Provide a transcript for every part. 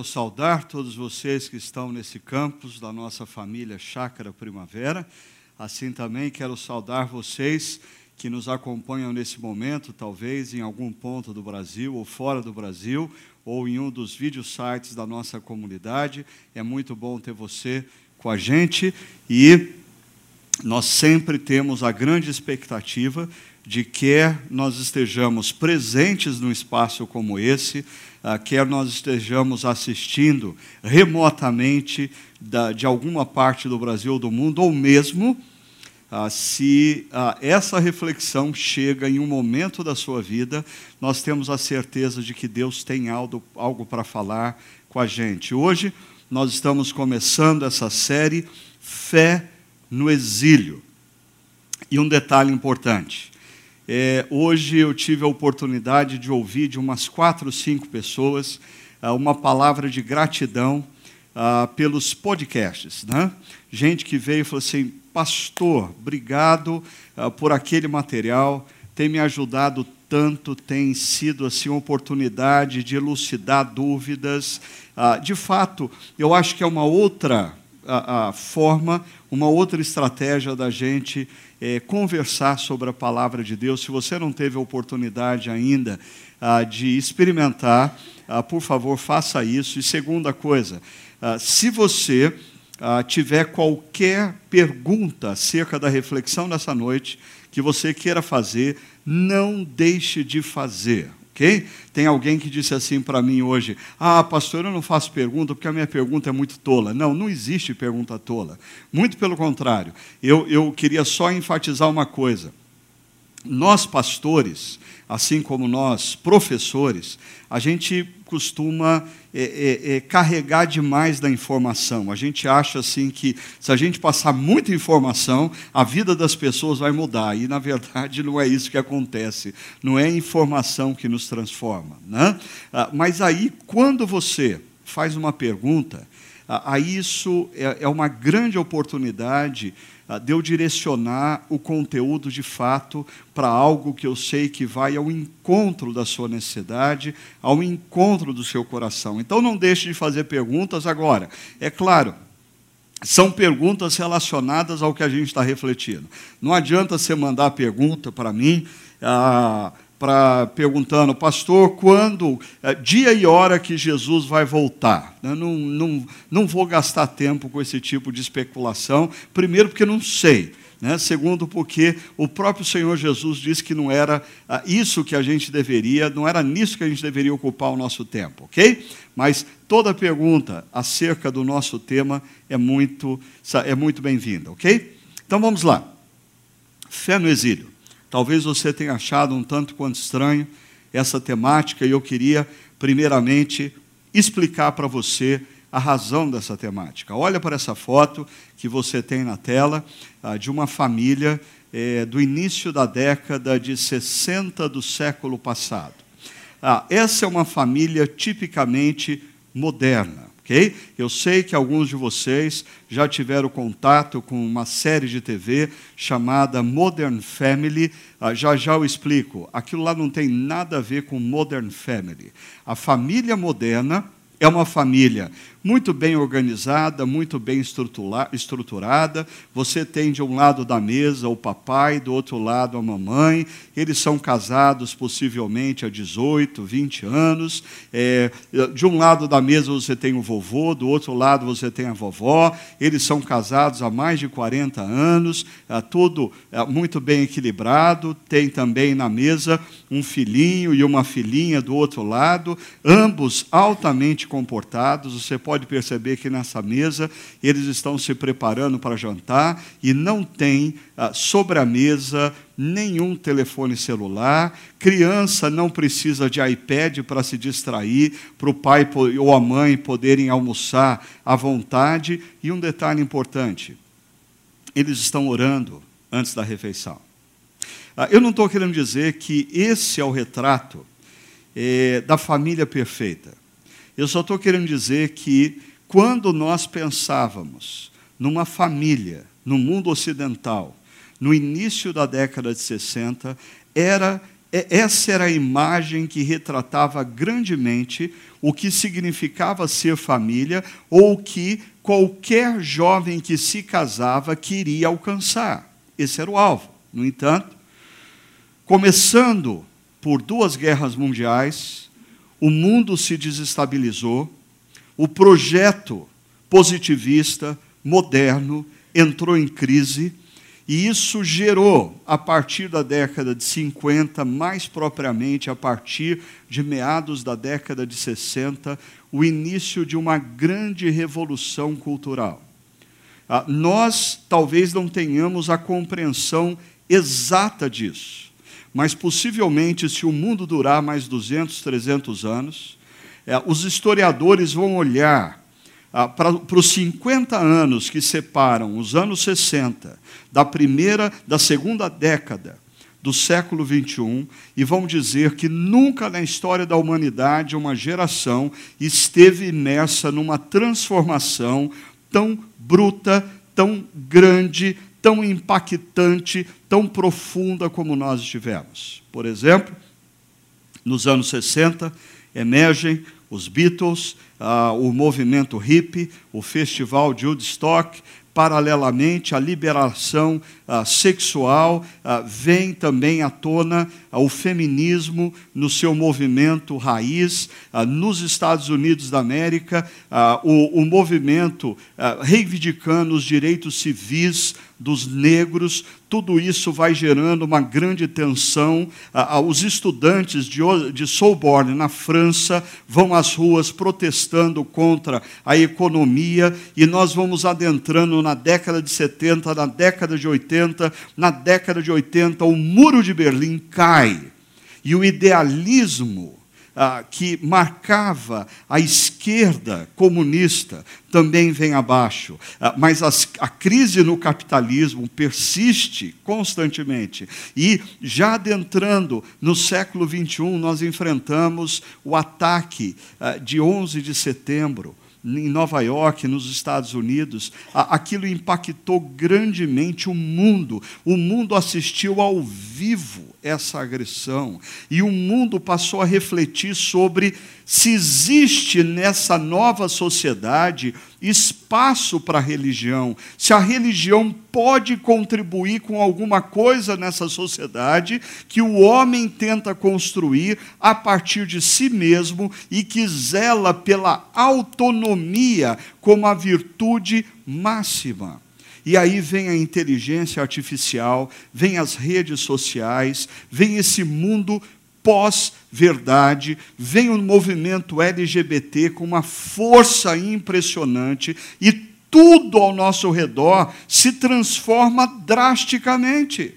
Quero saudar todos vocês que estão nesse campus da nossa família Chácara Primavera. Assim também quero saudar vocês que nos acompanham nesse momento, talvez em algum ponto do Brasil ou fora do Brasil, ou em um dos vídeo sites da nossa comunidade. É muito bom ter você com a gente e nós sempre temos a grande expectativa de que nós estejamos presentes num espaço como esse, uh, quer nós estejamos assistindo remotamente da, de alguma parte do Brasil ou do mundo, ou mesmo uh, se uh, essa reflexão chega em um momento da sua vida, nós temos a certeza de que Deus tem algo, algo para falar com a gente. Hoje nós estamos começando essa série Fé no Exílio. E um detalhe importante: é, hoje eu tive a oportunidade de ouvir de umas quatro, cinco pessoas ah, uma palavra de gratidão ah, pelos podcasts. Né? Gente que veio e falou assim: Pastor, obrigado ah, por aquele material, tem me ajudado tanto, tem sido assim uma oportunidade de elucidar dúvidas. De fato, eu acho que é uma outra forma, uma outra estratégia da gente é, conversar sobre a palavra de Deus. Se você não teve a oportunidade ainda ah, de experimentar, ah, por favor, faça isso. E segunda coisa, ah, se você ah, tiver qualquer pergunta acerca da reflexão dessa noite que você queira fazer, não deixe de fazer. Tem alguém que disse assim para mim hoje: Ah, pastor, eu não faço pergunta porque a minha pergunta é muito tola. Não, não existe pergunta tola. Muito pelo contrário. Eu, eu queria só enfatizar uma coisa. Nós, pastores, assim como nós, professores, a gente costuma é, é, é, carregar demais da informação. A gente acha assim que se a gente passar muita informação, a vida das pessoas vai mudar. E na verdade não é isso que acontece. Não é a informação que nos transforma. Né? Ah, mas aí, quando você faz uma pergunta, ah, aí isso é, é uma grande oportunidade ah, de eu direcionar o conteúdo de fato para algo que eu sei que vai ao encontro da sua necessidade, ao encontro do seu coração. Então não deixe de fazer perguntas agora. É claro, são perguntas relacionadas ao que a gente está refletindo. Não adianta você mandar pergunta para mim. Ah, para perguntando, pastor, quando, é, dia e hora que Jesus vai voltar? Eu não, não, não vou gastar tempo com esse tipo de especulação. Primeiro, porque não sei. Né? Segundo, porque o próprio Senhor Jesus disse que não era ah, isso que a gente deveria, não era nisso que a gente deveria ocupar o nosso tempo, ok? Mas toda pergunta acerca do nosso tema é muito, é muito bem-vinda, ok? Então vamos lá. Fé no exílio. Talvez você tenha achado um tanto quanto estranho essa temática e eu queria, primeiramente, explicar para você a razão dessa temática. Olha para essa foto que você tem na tela ah, de uma família eh, do início da década de 60 do século passado. Ah, essa é uma família tipicamente moderna. Eu sei que alguns de vocês já tiveram contato com uma série de TV chamada Modern Family. Ah, já já eu explico. Aquilo lá não tem nada a ver com Modern Family. A família moderna é uma família muito bem organizada, muito bem estruturada. Você tem de um lado da mesa o papai, do outro lado a mamãe. Eles são casados possivelmente há 18, 20 anos. É, de um lado da mesa você tem o vovô, do outro lado você tem a vovó. Eles são casados há mais de 40 anos, é, tudo é, muito bem equilibrado. Tem também na mesa um filhinho e uma filhinha do outro lado, ambos altamente comportados. Você pode pode perceber que nessa mesa eles estão se preparando para jantar e não tem ah, sobre a mesa nenhum telefone celular. Criança não precisa de iPad para se distrair, para o pai ou a mãe poderem almoçar à vontade. E um detalhe importante: eles estão orando antes da refeição. Ah, eu não estou querendo dizer que esse é o retrato eh, da família perfeita. Eu só estou querendo dizer que quando nós pensávamos numa família no mundo ocidental, no início da década de 60, era é, essa era a imagem que retratava grandemente o que significava ser família ou que qualquer jovem que se casava queria alcançar. Esse era o alvo. No entanto, começando por duas guerras mundiais, o mundo se desestabilizou, o projeto positivista, moderno, entrou em crise. E isso gerou, a partir da década de 50, mais propriamente a partir de meados da década de 60, o início de uma grande revolução cultural. Ah, nós talvez não tenhamos a compreensão exata disso, mas possivelmente, se o mundo durar mais 200, 300 anos, eh, os historiadores vão olhar ah, para, para os 50 anos que separam os anos 60 da primeira, da segunda década do século 21 e vão dizer que nunca na história da humanidade uma geração esteve imersa numa transformação tão bruta, tão grande, tão impactante, tão profunda como nós estivemos. Por exemplo, nos anos 60, emergem os Beatles, uh, o movimento hippie, o festival de Woodstock, paralelamente à liberação uh, sexual, uh, vem também à tona o feminismo no seu movimento raiz. nos Estados Unidos da América, o, o, movimento reivindicando os direitos civis dos negros, tudo isso vai gerando uma grande tensão. os estudantes de, de na França, vão às ruas protestando contra a economia, e nós vamos adentrando na década de 70, na década de 80. Na década de 80, o muro de Berlim cai, e o idealismo ah, que marcava a esquerda comunista também vem abaixo. Ah, mas as, a crise no capitalismo persiste constantemente. E já adentrando no século XXI, nós enfrentamos o ataque ah, de 11 de setembro em Nova York, nos Estados Unidos, aquilo impactou grandemente o mundo. O mundo assistiu ao vivo essa agressão e o mundo passou a refletir sobre se existe nessa nova sociedade espaço para a religião, se a religião pode contribuir com alguma coisa nessa sociedade que o homem tenta construir a partir de si mesmo e que zela pela autonomia como a virtude máxima. E aí vem a inteligência artificial, vem as redes sociais, vem esse mundo pós-verdade, vem o movimento LGBT com uma força impressionante e tudo ao nosso redor se transforma drasticamente.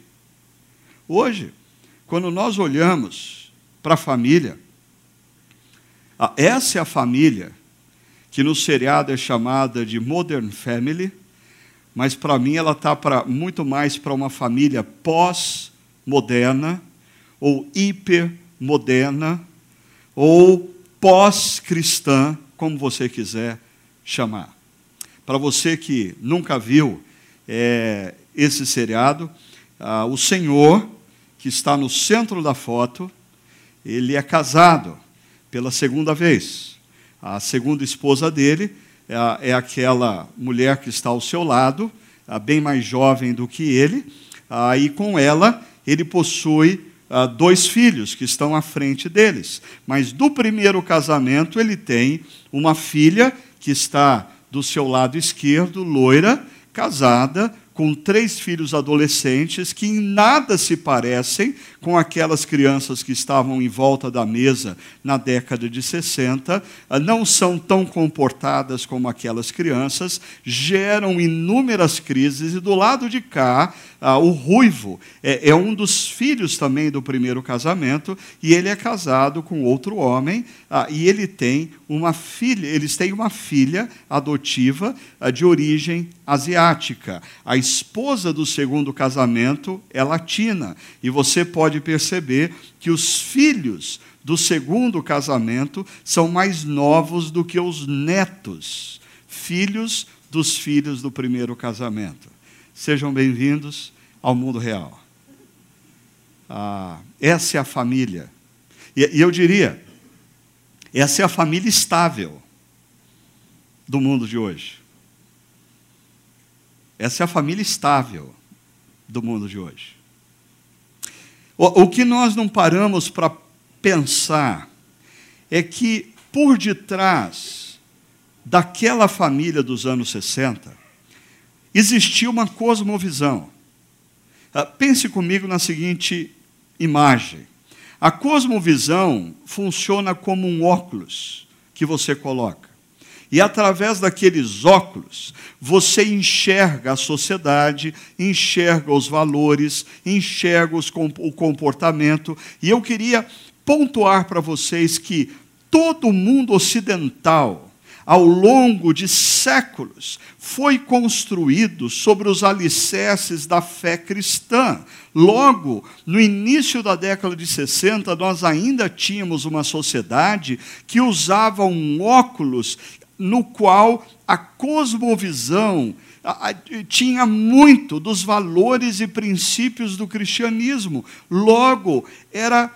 Hoje, quando nós olhamos para a família, essa é a família que no seriado é chamada de Modern Family, mas para mim ela está muito mais para uma família pós-moderna ou hipermoderna, ou pós-cristã, como você quiser chamar. Para você que nunca viu é, esse seriado, ah, o Senhor, que está no centro da foto, ele é casado pela segunda vez. A segunda esposa dele é, é aquela mulher que está ao seu lado, bem mais jovem do que ele, ah, e com ela ele possui uh, dois filhos que estão à frente deles. Mas do primeiro casamento, ele tem uma filha que está do seu lado esquerdo, loira, casada, com três filhos adolescentes que em nada se parecem com aquelas crianças que estavam em volta da mesa na década de 60, ah, não são tão comportadas como aquelas crianças, geram inúmeras crises, e do lado de cá, ah, o ruivo é, é, um dos filhos também do primeiro casamento, e ele é casado com outro homem, ah, e ele tem uma filha, eles têm uma filha adotiva de origem asiática. A esposa do segundo casamento é latina, e você pode perceber que os filhos do segundo casamento são mais novos do que os netos, filhos dos filhos do primeiro casamento. Sejam bem-vindos ao mundo real. ah, essa é a família. E, e eu diria, essa é a família estável do mundo de hoje. Essa é a família estável do mundo de hoje. O, o que nós não paramos para pensar é que por detrás daquela família dos anos 60 existia uma cosmovisão. Ah, pense comigo na seguinte imagem. A cosmovisão funciona como um óculos que você coloca. E através daqueles óculos, você enxerga a sociedade, enxerga os valores, enxerga os, o comportamento. E eu queria pontuar para vocês que todo mundo ocidental, ao longo de séculos, foi construído sobre os alicerces da fé cristã. Logo, no início da década de 60, nós ainda tínhamos uma sociedade que usava um óculos no qual a cosmovisão tinha muito dos valores e princípios do cristianismo. Logo, era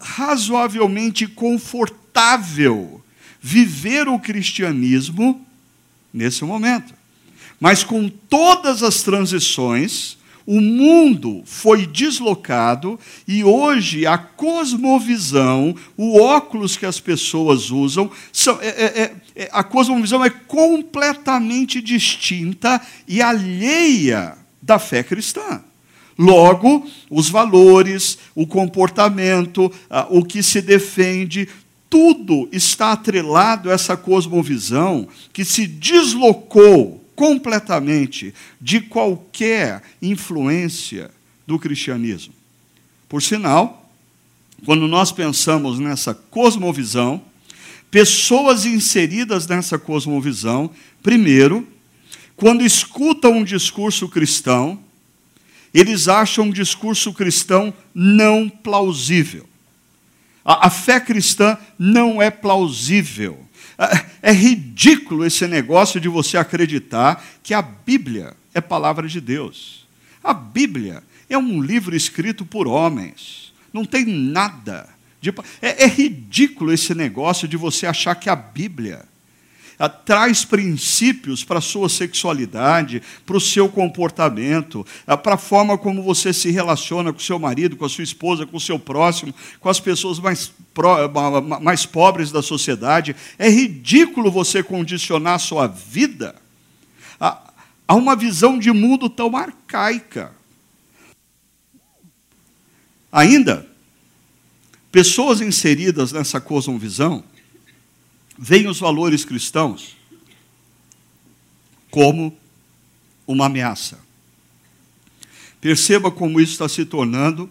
razoavelmente confortável viver o cristianismo nesse momento. Mas com todas as transições, o mundo foi deslocado e hoje a cosmovisão, o óculos que as pessoas usam, são, é, é, é, a cosmovisão é completamente distinta e alheia da fé cristã. Logo, os valores, o comportamento, o que se defende, tudo está atrelado a essa cosmovisão que se deslocou completamente de qualquer influência do cristianismo. Por sinal, quando nós pensamos nessa cosmovisão, pessoas inseridas nessa cosmovisão, primeiro, quando escutam um discurso cristão, eles acham um discurso cristão não plausível. A, a fé cristã não é plausível. É, é ridículo esse negócio de você acreditar que a Bíblia é palavra de Deus. A Bíblia é um livro escrito por homens. Não tem nada. De... É, é ridículo esse negócio de você achar que a Bíblia traz princípios para a sua sexualidade, para o seu comportamento, para a forma como você se relaciona com o seu marido, com a sua esposa, com o seu próximo, com as pessoas mais, mais pobres da sociedade. É ridículo você condicionar a sua vida a, a uma visão de mundo tão arcaica. Ainda, pessoas inseridas nessa cosmovisão veem os valores cristãos como uma ameaça. Perceba como isso está se tornando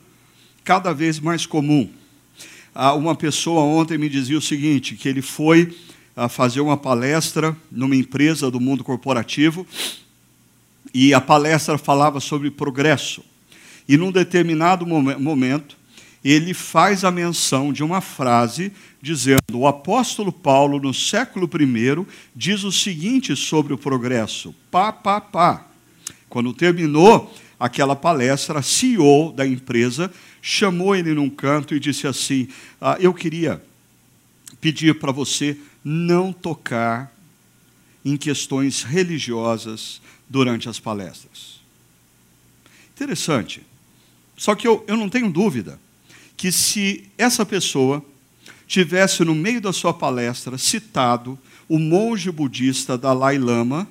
cada vez mais comum. Ah, uma pessoa ontem me dizia o seguinte: que ele foi a fazer uma palestra numa empresa do mundo corporativo e a palestra falava sobre progresso. E num determinado momento, ele faz a menção de uma frase dizendo: o apóstolo Paulo, no século I, diz o seguinte sobre o progresso: pá, pá, pá. Quando terminou aquela palestra, a CEO da empresa chamou ele num canto e disse assim: ah, Eu queria pedir para você não tocar em questões religiosas durante as palestras. Interessante. Só que eu, eu não tenho dúvida que se essa pessoa tivesse no meio da sua palestra citado o monge budista Dalai Lama,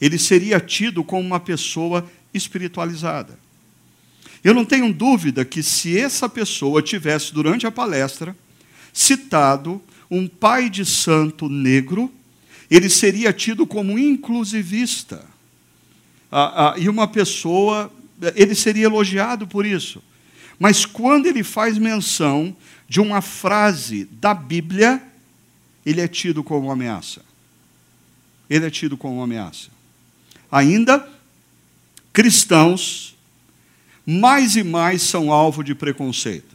ele seria tido como uma pessoa espiritualizada. Eu não tenho dúvida que se essa pessoa tivesse durante a palestra citado um pai de santo negro, ele seria tido como inclusivista. Ah, ah, e uma pessoa, ele seria elogiado por isso. Mas quando ele faz menção de uma frase da Bíblia, ele é tido como ameaça. Ele é tido como ameaça. Ainda, cristãos, mais e mais são alvo de preconceito.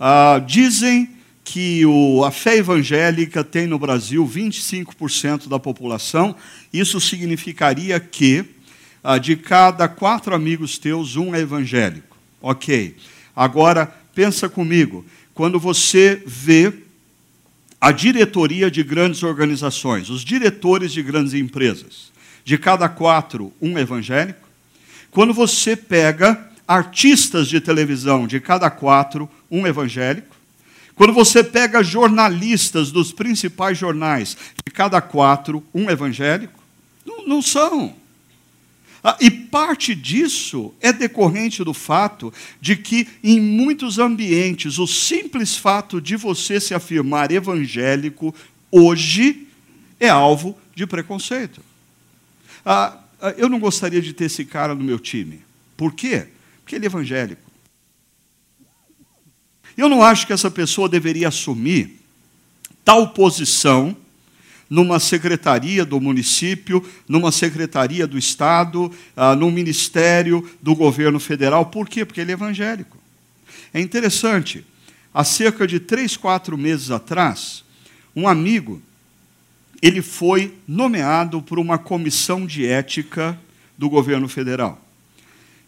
Ah, dizem que o, a fé evangélica tem no Brasil 25% da população, isso significaria que ah, de cada quatro amigos teus, um é evangélico. Ok. Agora, pensa comigo. Quando você vê a diretoria de grandes organizações, os diretores de grandes empresas, de cada quatro, um evangélico. Quando você pega artistas de televisão, de cada quatro, um evangélico. Quando você pega jornalistas dos principais jornais, de cada quatro, um evangélico. Não, não são. Ah, e parte disso é decorrente do fato de que, em muitos ambientes, o simples fato de você se afirmar evangélico hoje é alvo de preconceito. Ah, ah, eu não gostaria de ter esse cara no meu time. Por quê? Porque ele é evangélico. Eu não acho que essa pessoa deveria assumir tal posição numa secretaria do município, numa secretaria do Estado, ah, num ministério do governo federal. Por quê? Porque ele é evangélico. É interessante, há cerca de três, quatro meses atrás, um amigo, ele foi nomeado por uma comissão de ética do governo federal.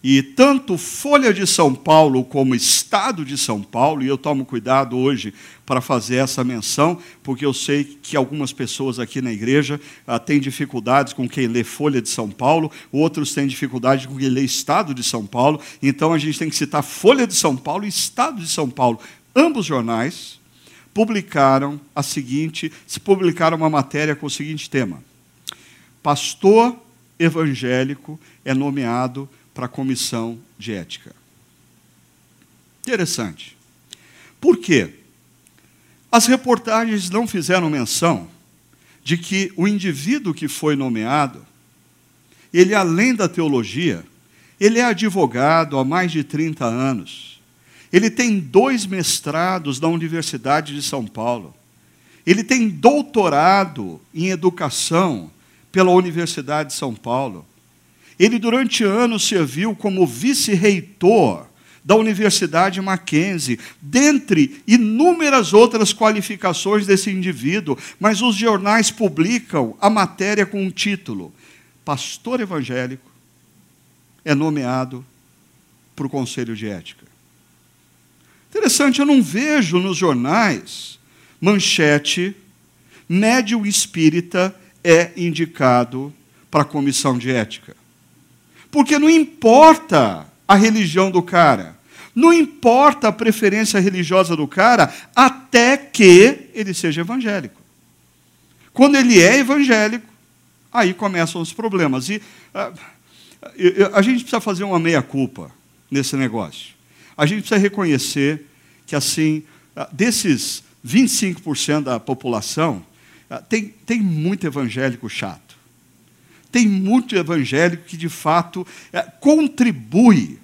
E tanto Folha de São Paulo como Estado de São Paulo, e eu tomo cuidado hoje para fazer essa menção, porque eu sei que algumas pessoas aqui na igreja ah, têm dificuldades com quem lê Folha de São Paulo, outros têm dificuldade com quem lê Estado de São Paulo, então a gente tem que citar Folha de São Paulo e Estado de São Paulo. Ambos jornais publicaram a seguinte, se publicaram uma matéria com o seguinte tema: Pastor evangélico é nomeado para a comissão de ética. Interessante. Por quê? As reportagens não fizeram menção de que o indivíduo que foi nomeado, ele além da teologia, ele é advogado há mais de 30 anos. Ele tem dois mestrados da Universidade de São Paulo. Ele tem doutorado em educação pela Universidade de São Paulo. Ele, durante anos, serviu como vice-reitor da Universidade Mackenzie, dentre inúmeras outras qualificações desse indivíduo, mas os jornais publicam a matéria com um título: Pastor evangélico é nomeado para o Conselho de Ética. Interessante, eu não vejo nos jornais manchete: médium espírita é indicado para a comissão de ética. Porque não importa a religião do cara, não importa a preferência religiosa do cara, até que ele seja evangélico. Quando ele é evangélico, aí começam os problemas. E a, a gente precisa fazer uma meia-culpa nesse negócio. A gente precisa reconhecer que, assim, desses 25% da população, tem, tem muito evangélico chato tem muito evangélico que de fato é, contribui.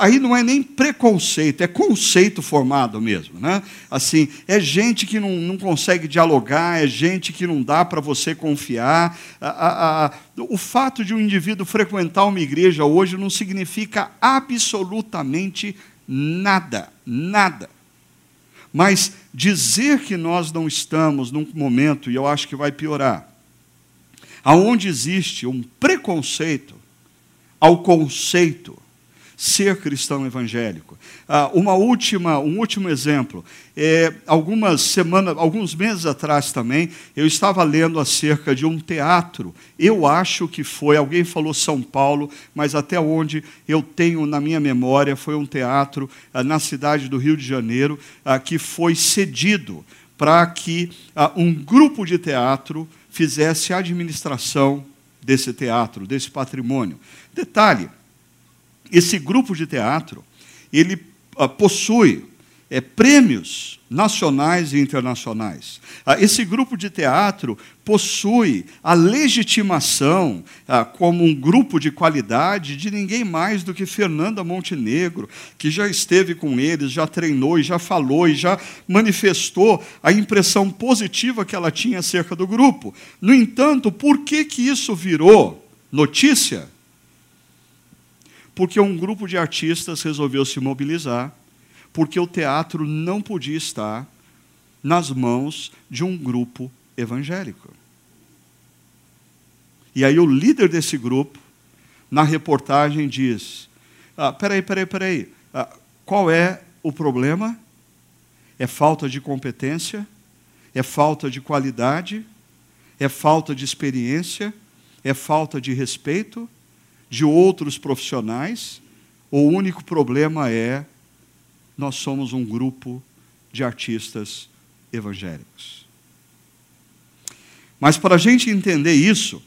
Aí não é nem preconceito, é conceito formado mesmo. Né? Assim, é gente que não, não consegue dialogar, é gente que não dá para você confiar. A, a, a, o fato de um indivíduo frequentar uma igreja hoje não significa absolutamente nada, nada. Mas dizer que nós não estamos num momento, e eu acho que vai piorar, aonde existe um preconceito ao conceito ser cristão evangélico. Ah, uma última, um último exemplo. É, algumas semanas, alguns meses atrás também, eu estava lendo acerca de um teatro. Eu acho que foi, alguém falou São Paulo, mas até onde eu tenho na minha memória, foi um teatro ah, na cidade do Rio de Janeiro ah, que foi cedido para que ah, um grupo de teatro fizesse a administração desse teatro, desse patrimônio. Detalhe, esse grupo de teatro, ele uh, possui é, prêmios nacionais e internacionais. Ah, esse grupo de teatro possui a legitimação ah, como um grupo de qualidade de ninguém mais do que Fernanda Montenegro, que já esteve com eles, já treinou e já falou e já manifestou a impressão positiva que ela tinha acerca do grupo. No entanto, por que, que isso virou notícia? Porque um grupo de artistas resolveu se mobilizar porque o teatro não podia estar nas mãos de um grupo evangélico. E aí o líder desse grupo, na reportagem, diz: Ah, peraí, peraí, peraí. Ah, qual é o problema? É falta de competência? É falta de qualidade? É falta de experiência? É falta de respeito de outros profissionais? O único problema é nós somos um grupo de artistas evangélicos. Mas para a gente entender isso,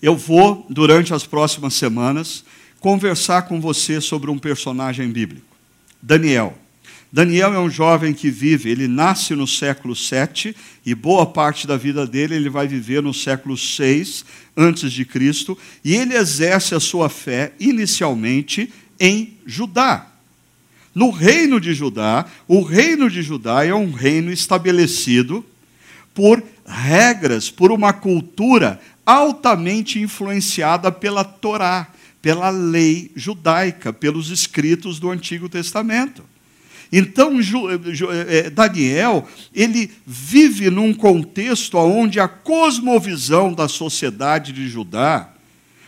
eu vou, durante as próximas semanas, conversar com você sobre um personagem bíblico, Daniel. Daniel é um jovem que vive, ele nasce no século 7 e boa parte da vida dele ele vai viver no século 6 antes de Cristo, e ele exerce a sua fé inicialmente em Judá. No reino de Judá, o reino de Judá é um reino estabelecido por regras, por uma cultura altamente influenciada pela Torá, pela lei judaica, pelos escritos do Antigo Testamento. Então, eh, Daniel, ele vive num contexto onde a cosmovisão da sociedade de Judá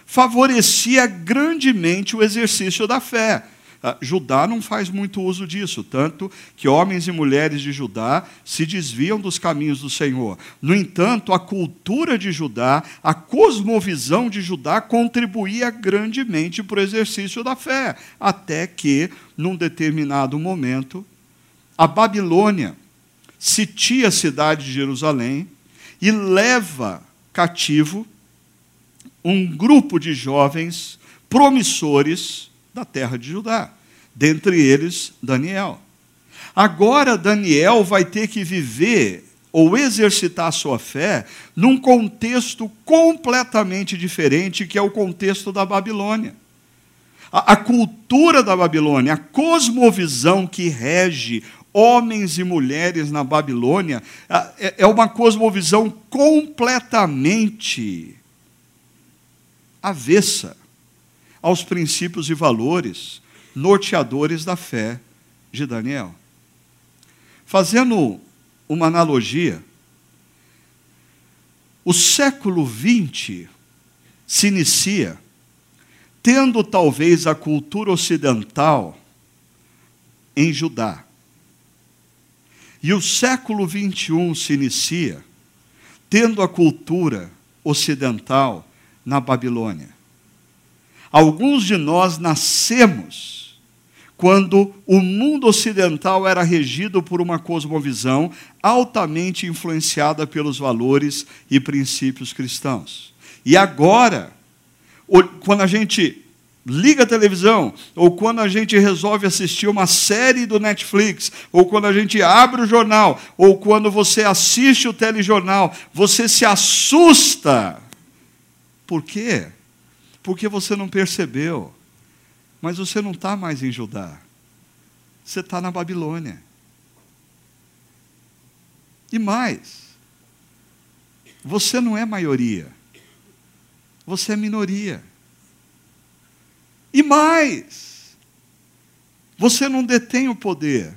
favorecia grandemente o exercício da fé. Ah, Judá não faz muito uso disso, tanto que homens e mulheres de Judá se desviam dos caminhos do Senhor. No entanto, a cultura de Judá, a cosmovisão de Judá contribuía grandemente para o exercício da fé, até que, num determinado momento, a Babilônia sitia a cidade de Jerusalém e leva cativo um grupo de jovens promissores da terra de Judá, dentre eles Daniel. Agora Daniel vai ter que viver ou exercitar sua fé num contexto completamente diferente, que é o contexto da Babilônia. A, a cultura da Babilônia, a cosmovisão que rege homens e mulheres na Babilônia, é, é uma cosmovisão completamente avessa aos princípios e valores norteadores da fé de Daniel. Fazendo uma analogia, o século XX se inicia tendo talvez a cultura ocidental em Judá. E o século XXI se inicia tendo a cultura ocidental na Babilônia. Alguns de nós nascemos quando o mundo ocidental era regido por uma cosmovisão altamente influenciada pelos valores e princípios cristãos. E agora, quando a gente liga a televisão, ou quando a gente resolve assistir uma série do Netflix, ou quando a gente abre o jornal, ou quando você assiste o telejornal, você se assusta. Por quê? Porque você não percebeu. Mas você não está mais em Judá. Você está na Babilônia. E mais, você não é maioria. Você é minoria. E mais, você não detém o poder.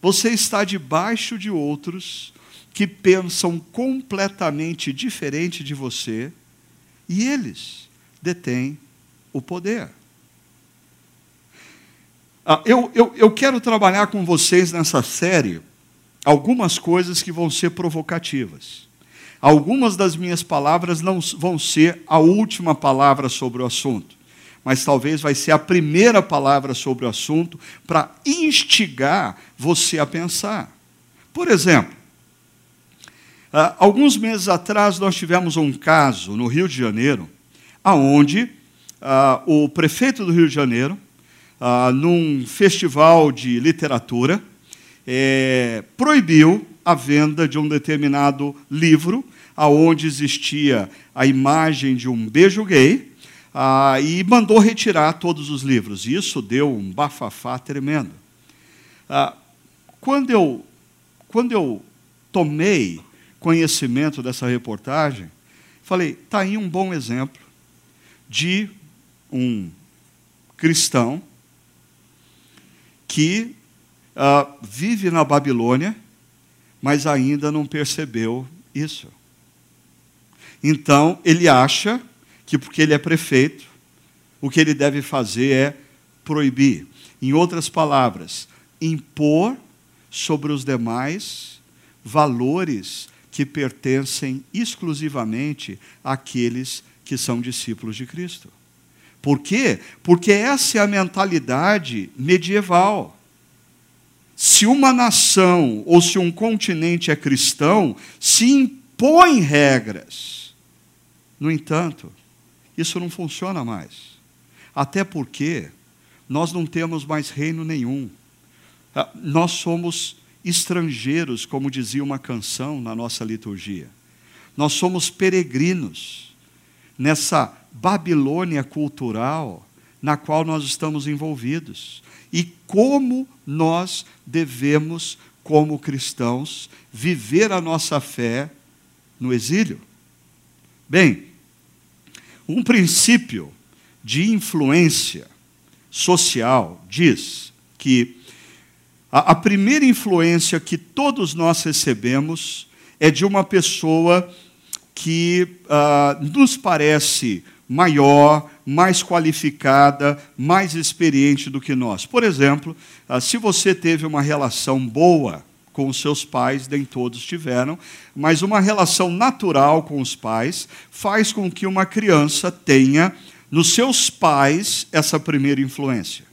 Você está debaixo de outros que pensam completamente diferente de você e eles detêm o poder. Ah, eu, eu, eu quero trabalhar com vocês nessa série algumas coisas que vão ser provocativas. Algumas das minhas palavras não vão ser a última palavra sobre o assunto, mas talvez vai ser a primeira palavra sobre o assunto para instigar você a pensar. Por exemplo, Uh, alguns meses atrás, nós tivemos um caso no Rio de Janeiro, onde uh, o prefeito do Rio de Janeiro, uh, num festival de literatura, eh, proibiu a venda de um determinado livro, aonde existia a imagem de um beijo gay, e mandou retirar todos os livros. Isso deu um bafafá tremendo. quando, eu, quando eu tomei conhecimento dessa reportagem, falei: está aí um bom exemplo de um cristão que uh, vive na Babilônia, mas ainda não percebeu isso. Então, ele acha que porque ele é prefeito, o que ele deve fazer é proibir. Em outras palavras, impor sobre os demais valores que pertencem exclusivamente àqueles que são discípulos de Cristo. Por quê? Porque essa é a mentalidade medieval. Se uma nação ou se um continente é cristão, se impõe regras. No entanto, isso não funciona mais. Até porque nós não temos mais reino nenhum. Ah, nós somos estrangeiros, como dizia uma canção na nossa liturgia. Nós somos peregrinos nessa Babilônia cultural na qual nós estamos envolvidos. E como nós devemos, como cristãos, viver a nossa fé no exílio? Bem, um princípio de influência social diz que a, a primeira influência que todos nós recebemos é de uma pessoa que uh, nos parece maior, mais qualificada, mais experiente do que nós. Por exemplo, uh, se você teve uma relação boa com os seus pais, nem todos tiveram, mas uma relação natural com os pais faz com que uma criança tenha nos seus pais essa primeira influência.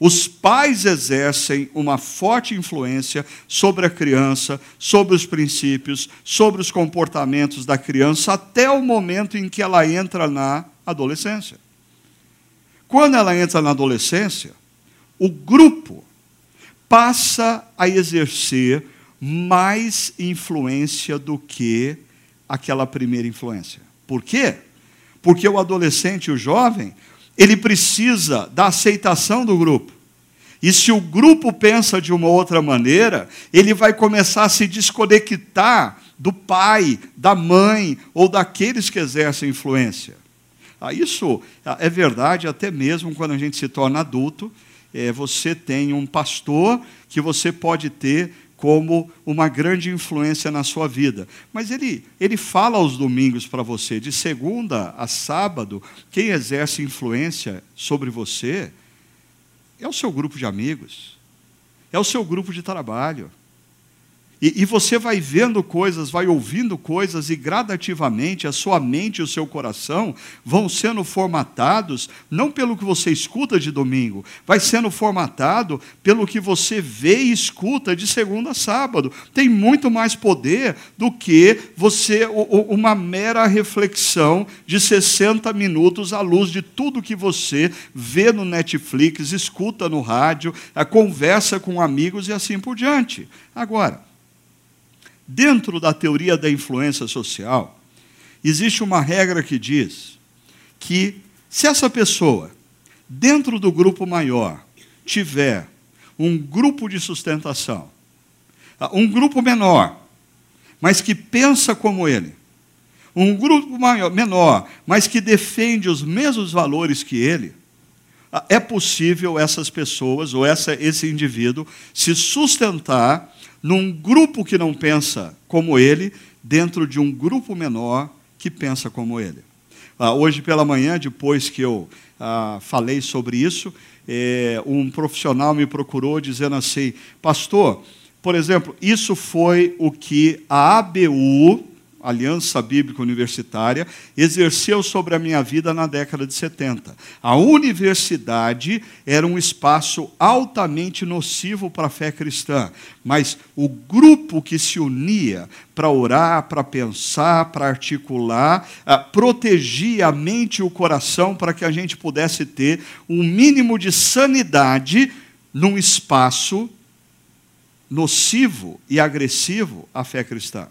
Os pais exercem uma forte influência sobre a criança, sobre os princípios, sobre os comportamentos da criança, até o momento em que ela entra na adolescência. Quando ela entra na adolescência, o grupo passa a exercer mais influência do que aquela primeira influência. Por quê? Porque o adolescente e o jovem ele precisa da aceitação do grupo. E se o grupo pensa de uma outra maneira, ele vai começar a se desconectar do pai, da mãe ou daqueles que exercem influência. Ah, isso ah, é verdade até mesmo quando a gente se torna adulto. É, você tem um pastor que você pode ter como uma grande influência na sua vida. Mas ele, ele fala aos domingos para você, de segunda a sábado, quem exerce influência sobre você é o seu grupo de amigos, é o seu grupo de trabalho, e, e, você vai vendo coisas, vai ouvindo coisas, e gradativamente a sua mente e o seu coração vão sendo formatados, não pelo que você escuta de domingo, vai sendo formatado pelo que você vê e escuta de segunda a sábado. Tem muito mais poder do que você, uma mera reflexão de 60 minutos à luz de tudo que você vê no Netflix, escuta no rádio, conversa com amigos e assim por diante. Agora, Dentro da teoria da influência social, existe uma regra que diz que se essa pessoa, dentro do grupo maior, tiver um grupo de sustentação, um grupo menor, mas que pensa como ele, um grupo maior, menor, mas que defende os mesmos valores que ele, é possível essas pessoas ou essa, esse indivíduo se sustentar num grupo que não pensa como ele, dentro de um grupo menor que pensa como ele. Ah, hoje pela manhã, depois que eu ah, falei sobre isso, é, um profissional me procurou dizendo assim: Pastor, por exemplo, isso foi o que a ABU, Aliança Bíblica Universitária, exerceu sobre a minha vida na década de 70. A universidade era um espaço altamente nocivo para a fé cristã, mas o grupo que se unia para orar, para pensar, para articular, ah, protegia a mente e o coração para que a gente pudesse ter um mínimo de sanidade num espaço nocivo e agressivo à fé cristã.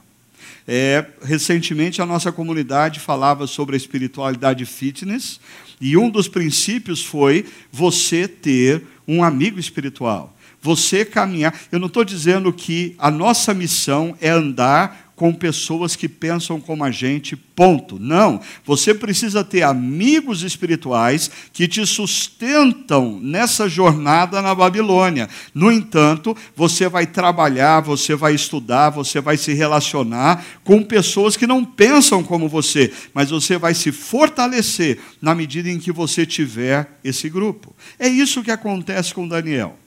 É, recentemente, a nossa comunidade falava sobre a espiritualidade fitness, e um dos princípios foi você ter um amigo espiritual. Você caminhar. Eu não estou dizendo que a nossa missão é andar com pessoas que pensam como a gente, ponto. Não. Você precisa ter amigos espirituais que te sustentam nessa jornada na Babilônia. No entanto, você vai trabalhar, você vai estudar, você vai se relacionar com pessoas que não pensam como você, mas você vai se fortalecer na medida em que você tiver esse grupo. É isso que acontece com Daniel.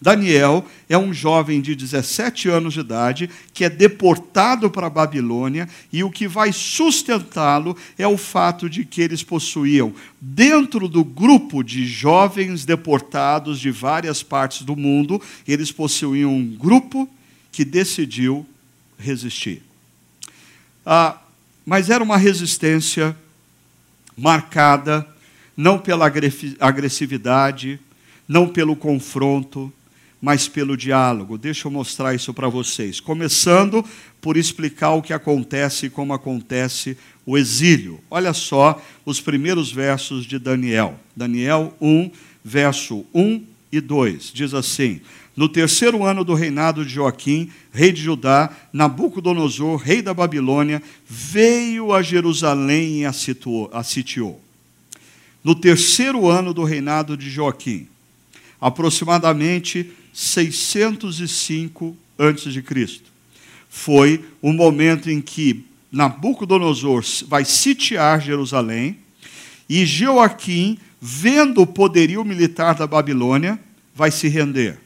Daniel é um jovem de 17 anos de idade que é deportado para a Babilônia e o que vai sustentá-lo é o fato de que eles possuíam, dentro do grupo de jovens deportados de várias partes do mundo, eles possuíam um grupo que decidiu resistir. Ah, mas era uma resistência marcada não pela agressividade, não pelo confronto, mas pelo diálogo. Deixa eu mostrar isso para vocês. Começando por explicar o que acontece e como acontece o exílio. Olha só os primeiros versos de Daniel. Daniel 1, verso 1 e 2. Diz assim: No terceiro ano do reinado de Joaquim, rei de Judá, Nabucodonosor, rei da Babilônia, veio a Jerusalém e a sitiou. No terceiro ano do reinado de Joaquim, aproximadamente 605 a.C. Foi o momento em que Nabucodonosor vai sitiar Jerusalém e Joaquim, vendo o poderio militar da Babilônia, vai se render,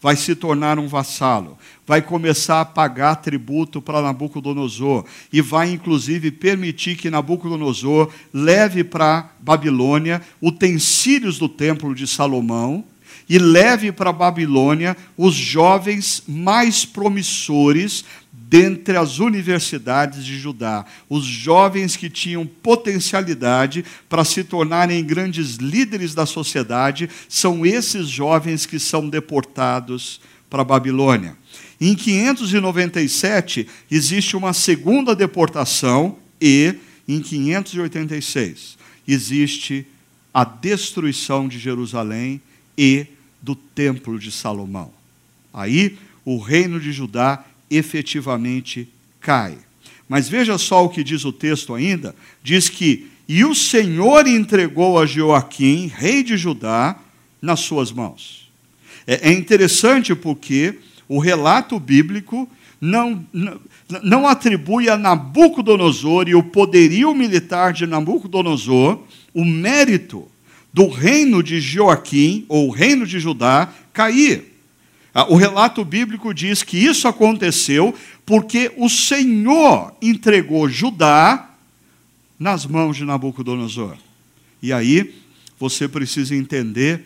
vai se tornar um vassalo, vai começar a pagar tributo para Nabucodonosor e vai inclusive permitir que Nabucodonosor leve para Babilônia utensílios do templo de Salomão e leve para a Babilônia os jovens mais promissores dentre as universidades de Judá, os jovens que tinham potencialidade para se tornarem grandes líderes da sociedade, são esses jovens que são deportados para a Babilônia. Em 597 existe uma segunda deportação e em 586 existe a destruição de Jerusalém e do templo de Salomão. Aí o reino de Judá efetivamente cai. Mas veja só o que diz o texto ainda: diz que, e o Senhor entregou a Joaquim, rei de Judá, nas suas mãos. É, é interessante porque o relato bíblico não, não, não atribui a Nabucodonosor e o poderio militar de Nabucodonosor o mérito do reino de Joaquim, ou reino de Judá, cair. Ah, o relato bíblico diz que isso aconteceu porque o Senhor entregou Judá nas mãos de Nabucodonosor. E aí você precisa entender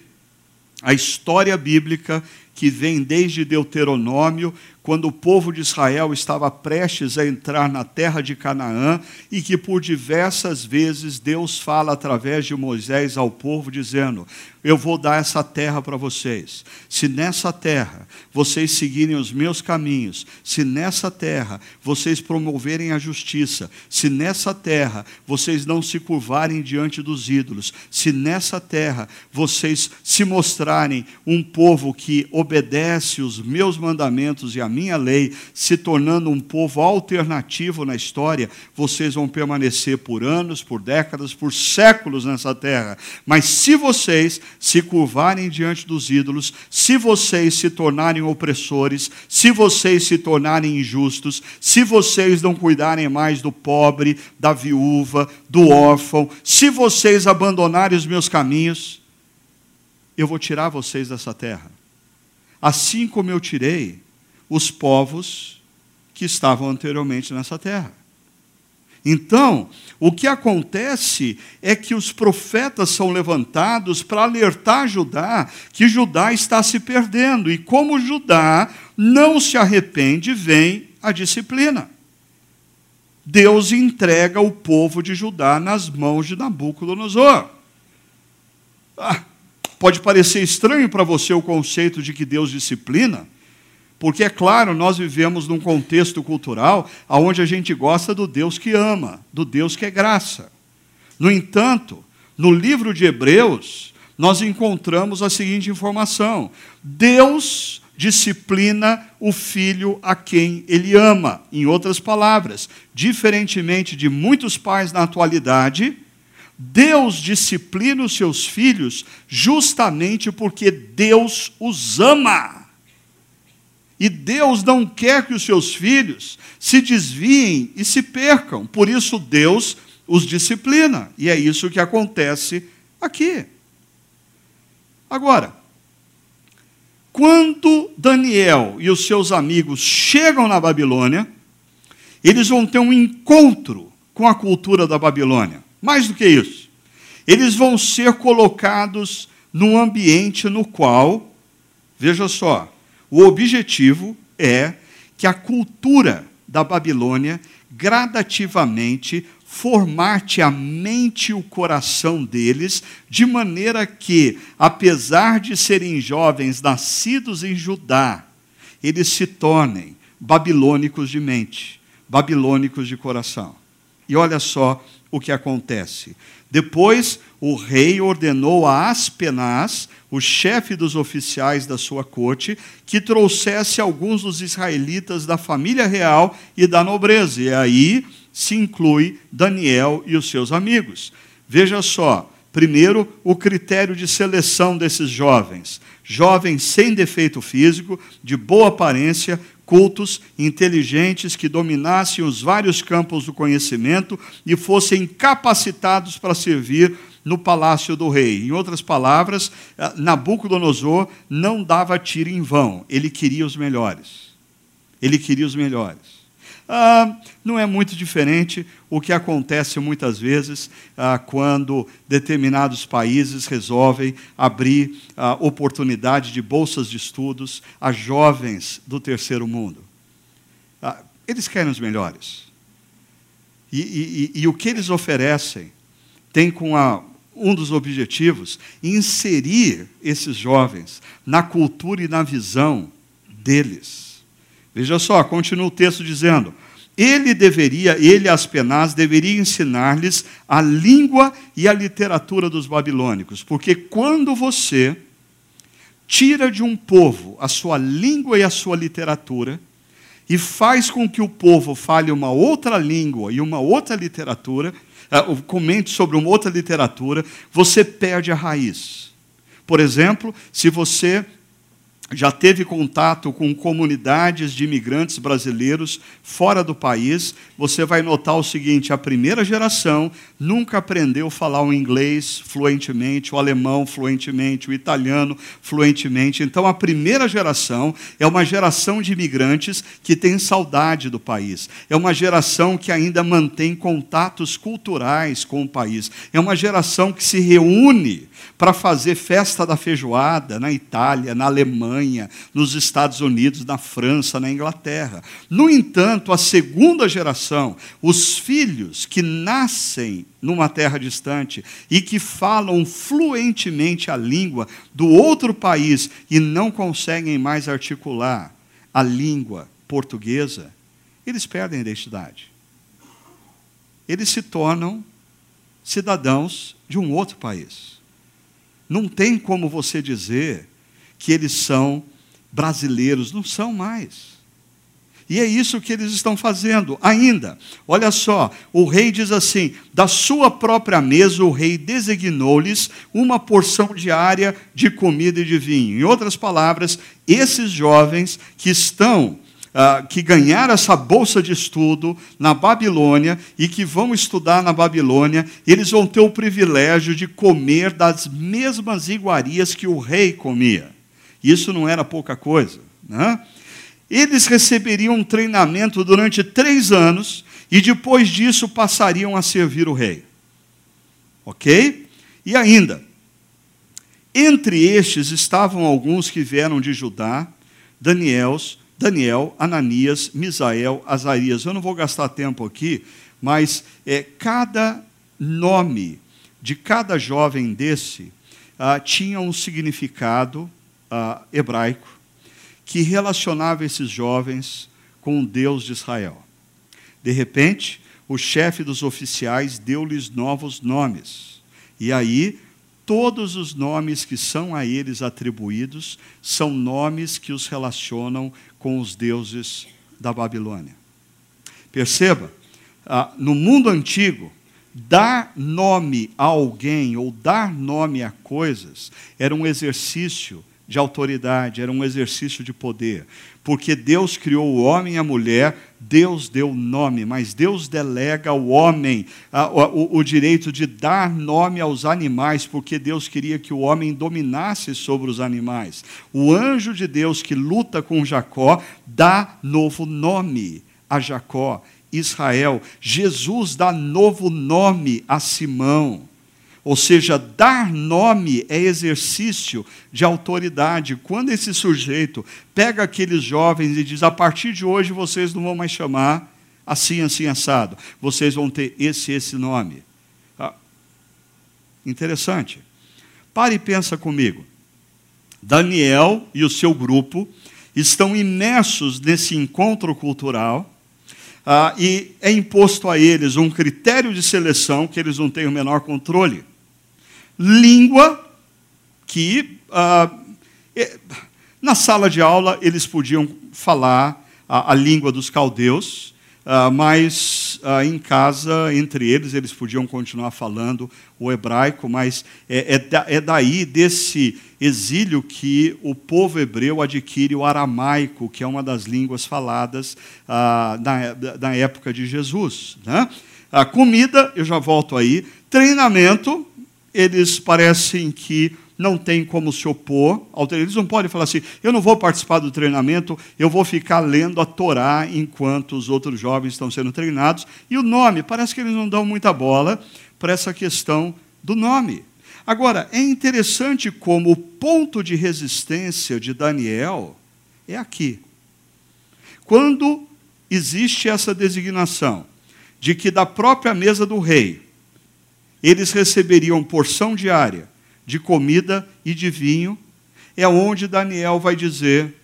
a história bíblica que vem desde Deuteronômio, quando o povo de Israel estava prestes a entrar na terra de Canaã e que por diversas vezes Deus fala através de Moisés ao povo, dizendo: Eu vou dar essa terra para vocês. Se nessa terra vocês seguirem os meus caminhos, se nessa terra vocês promoverem a justiça, se nessa terra vocês não se curvarem diante dos ídolos, se nessa terra vocês se mostrarem um povo que obedece os meus mandamentos e a minha lei, se tornando um povo alternativo na história, vocês vão permanecer por anos, por décadas, por séculos nessa terra. Mas se vocês se curvarem diante dos ídolos, se vocês se tornarem opressores, se vocês se tornarem injustos, se vocês não cuidarem mais do pobre, da viúva, do órfão, se vocês abandonarem os meus caminhos, eu vou tirar vocês dessa terra assim como eu tirei os povos que estavam anteriormente nessa terra. Então, o que acontece é que os profetas são levantados para alertar Judá que Judá está se perdendo, e como Judá não se arrepende, vem a disciplina. Deus entrega o povo de Judá nas mãos de Nabucodonosor. Ah, Pode parecer estranho para você o conceito de que Deus disciplina, porque, é claro, nós vivemos num contexto cultural onde a gente gosta do Deus que ama, do Deus que é graça. No entanto, no livro de Hebreus, nós encontramos a seguinte informação: Deus disciplina o filho a quem ele ama. Em outras palavras, diferentemente de muitos pais na atualidade, Deus disciplina os seus filhos justamente porque Deus os ama. E Deus não quer que os seus filhos se desviem e se percam. Por isso, Deus os disciplina. E é isso que acontece aqui. Agora, quando Daniel e os seus amigos chegam na Babilônia, eles vão ter um encontro com a cultura da Babilônia. Mais do que isso, eles vão ser colocados num ambiente no qual, veja só, o objetivo é que a cultura da Babilônia gradativamente formar-te a mente e o coração deles, de maneira que, apesar de serem jovens nascidos em Judá, eles se tornem babilônicos de mente, babilônicos de coração. E olha só o que acontece. Depois, o rei ordenou a Aspenaz, o chefe dos oficiais da sua corte, que trouxesse alguns dos israelitas da família real e da nobreza. E aí se inclui Daniel e os seus amigos. Veja só, primeiro, o critério de seleção desses jovens. Jovens sem defeito físico, de boa aparência, cultos, inteligentes, que dominassem os vários campos do conhecimento e fossem capacitados para servir no palácio do rei. Em outras palavras, eh, Nabucodonosor não dava tiro em vão, ele queria os melhores. Ele queria os melhores. Ah, não é muito diferente o que acontece muitas vezes ah, quando determinados países resolvem abrir ah, oportunidade de bolsas de estudos a jovens do terceiro mundo. Ah, eles querem os melhores. E, e, e, o que eles oferecem tem com a, um dos objetivos inserir esses jovens na cultura e na visão deles. Veja só, continua o texto dizendo: ele deveria, ele Aspenaz, deveria ensinar-lhes a língua e a literatura dos babilônicos, porque quando você tira de um povo a sua língua e a sua literatura, e faz com que o povo fale uma outra língua e uma outra literatura, comente sobre uma outra literatura, você perde a raiz. Por exemplo, se você já teve contato com comunidades de imigrantes brasileiros fora do país, você vai notar o seguinte: a primeira geração nunca aprendeu a falar o inglês fluentemente, o alemão fluentemente, o italiano fluentemente. Então, a primeira geração é uma geração de imigrantes que tem saudade do país, é uma geração que ainda mantém contatos culturais com o país, é uma geração que se reúne para fazer festa da feijoada na Itália, na Alemanha, nos Estados Unidos, na França, na Inglaterra. No entanto, a segunda geração, os filhos que nascem numa terra distante e que falam fluentemente a língua do outro país e não conseguem mais articular a língua portuguesa, eles perdem a identidade. Eles se tornam cidadãos de um outro país. Não tem como você dizer que eles são brasileiros, não são mais. E é isso que eles estão fazendo ainda. Olha só, o rei diz assim: da sua própria mesa o rei designou-lhes uma porção diária de comida e de vinho. Em outras palavras, esses jovens que estão uh, que ganharam essa bolsa de estudo na Babilônia e que vão estudar na Babilônia, eles vão ter o privilégio de comer das mesmas iguarias que o rei comia. Isso não era pouca coisa. Né? Eles receberiam um treinamento durante três anos e depois disso passariam a servir o rei. Ok? E ainda, entre estes estavam alguns que vieram de Judá, Daniels, Daniel, Ananias, Misael, Azarias. Eu não vou gastar tempo aqui, mas é, cada nome de cada jovem desse ah, tinha um significado ah, hebraico que relacionava esses jovens com o Deus de Israel. De repente, o chefe dos oficiais deu-lhes novos nomes. E aí, todos os nomes que são a eles atribuídos são nomes que os relacionam com os deuses da Babilônia. Perceba, ah, no mundo antigo, dar nome a alguém ou dar nome a coisas era um exercício de autoridade, era um exercício de poder. Porque Deus criou o homem e a mulher, Deus deu nome, mas Deus delega ao homem a, o, o, direito de dar nome aos animais, porque Deus queria que o homem dominasse sobre os animais. O anjo de Deus que luta com Jacó dá novo nome a Jacó, Israel. Jesus dá novo nome a Simão. Ou seja, dar nome é exercício de autoridade. Quando esse sujeito pega aqueles jovens e diz: a partir de hoje vocês não vão mais chamar assim, assim, assado, vocês vão ter esse, esse nome. Ah, interessante. Pare e pensa comigo. Daniel e o seu grupo estão imersos nesse encontro cultural. Ah, e é imposto a eles um critério de seleção que eles não têm o menor controle língua que ah, na sala de aula eles podiam falar a, a língua dos caldeus, ah, mas ah, em casa, entre eles, eles podiam continuar falando o hebraico, mas é, é, da, é daí, desse exílio, que o povo hebreu adquire o aramaico, que é uma das línguas faladas ah, na, na época de Jesus. Né? A comida, eu já volto aí, treinamento, eles parecem que não têm como se opor. Eles não podem falar assim: eu não vou participar do treinamento, eu vou ficar lendo a Torá enquanto os outros jovens estão sendo treinados. E o nome, parece que eles não dão muita bola para essa questão do nome. Agora, é interessante como o ponto de resistência de Daniel é aqui. Quando existe essa designação de que da própria mesa do rei eles receberiam porção diária de comida e de vinho, é onde Daniel vai dizer: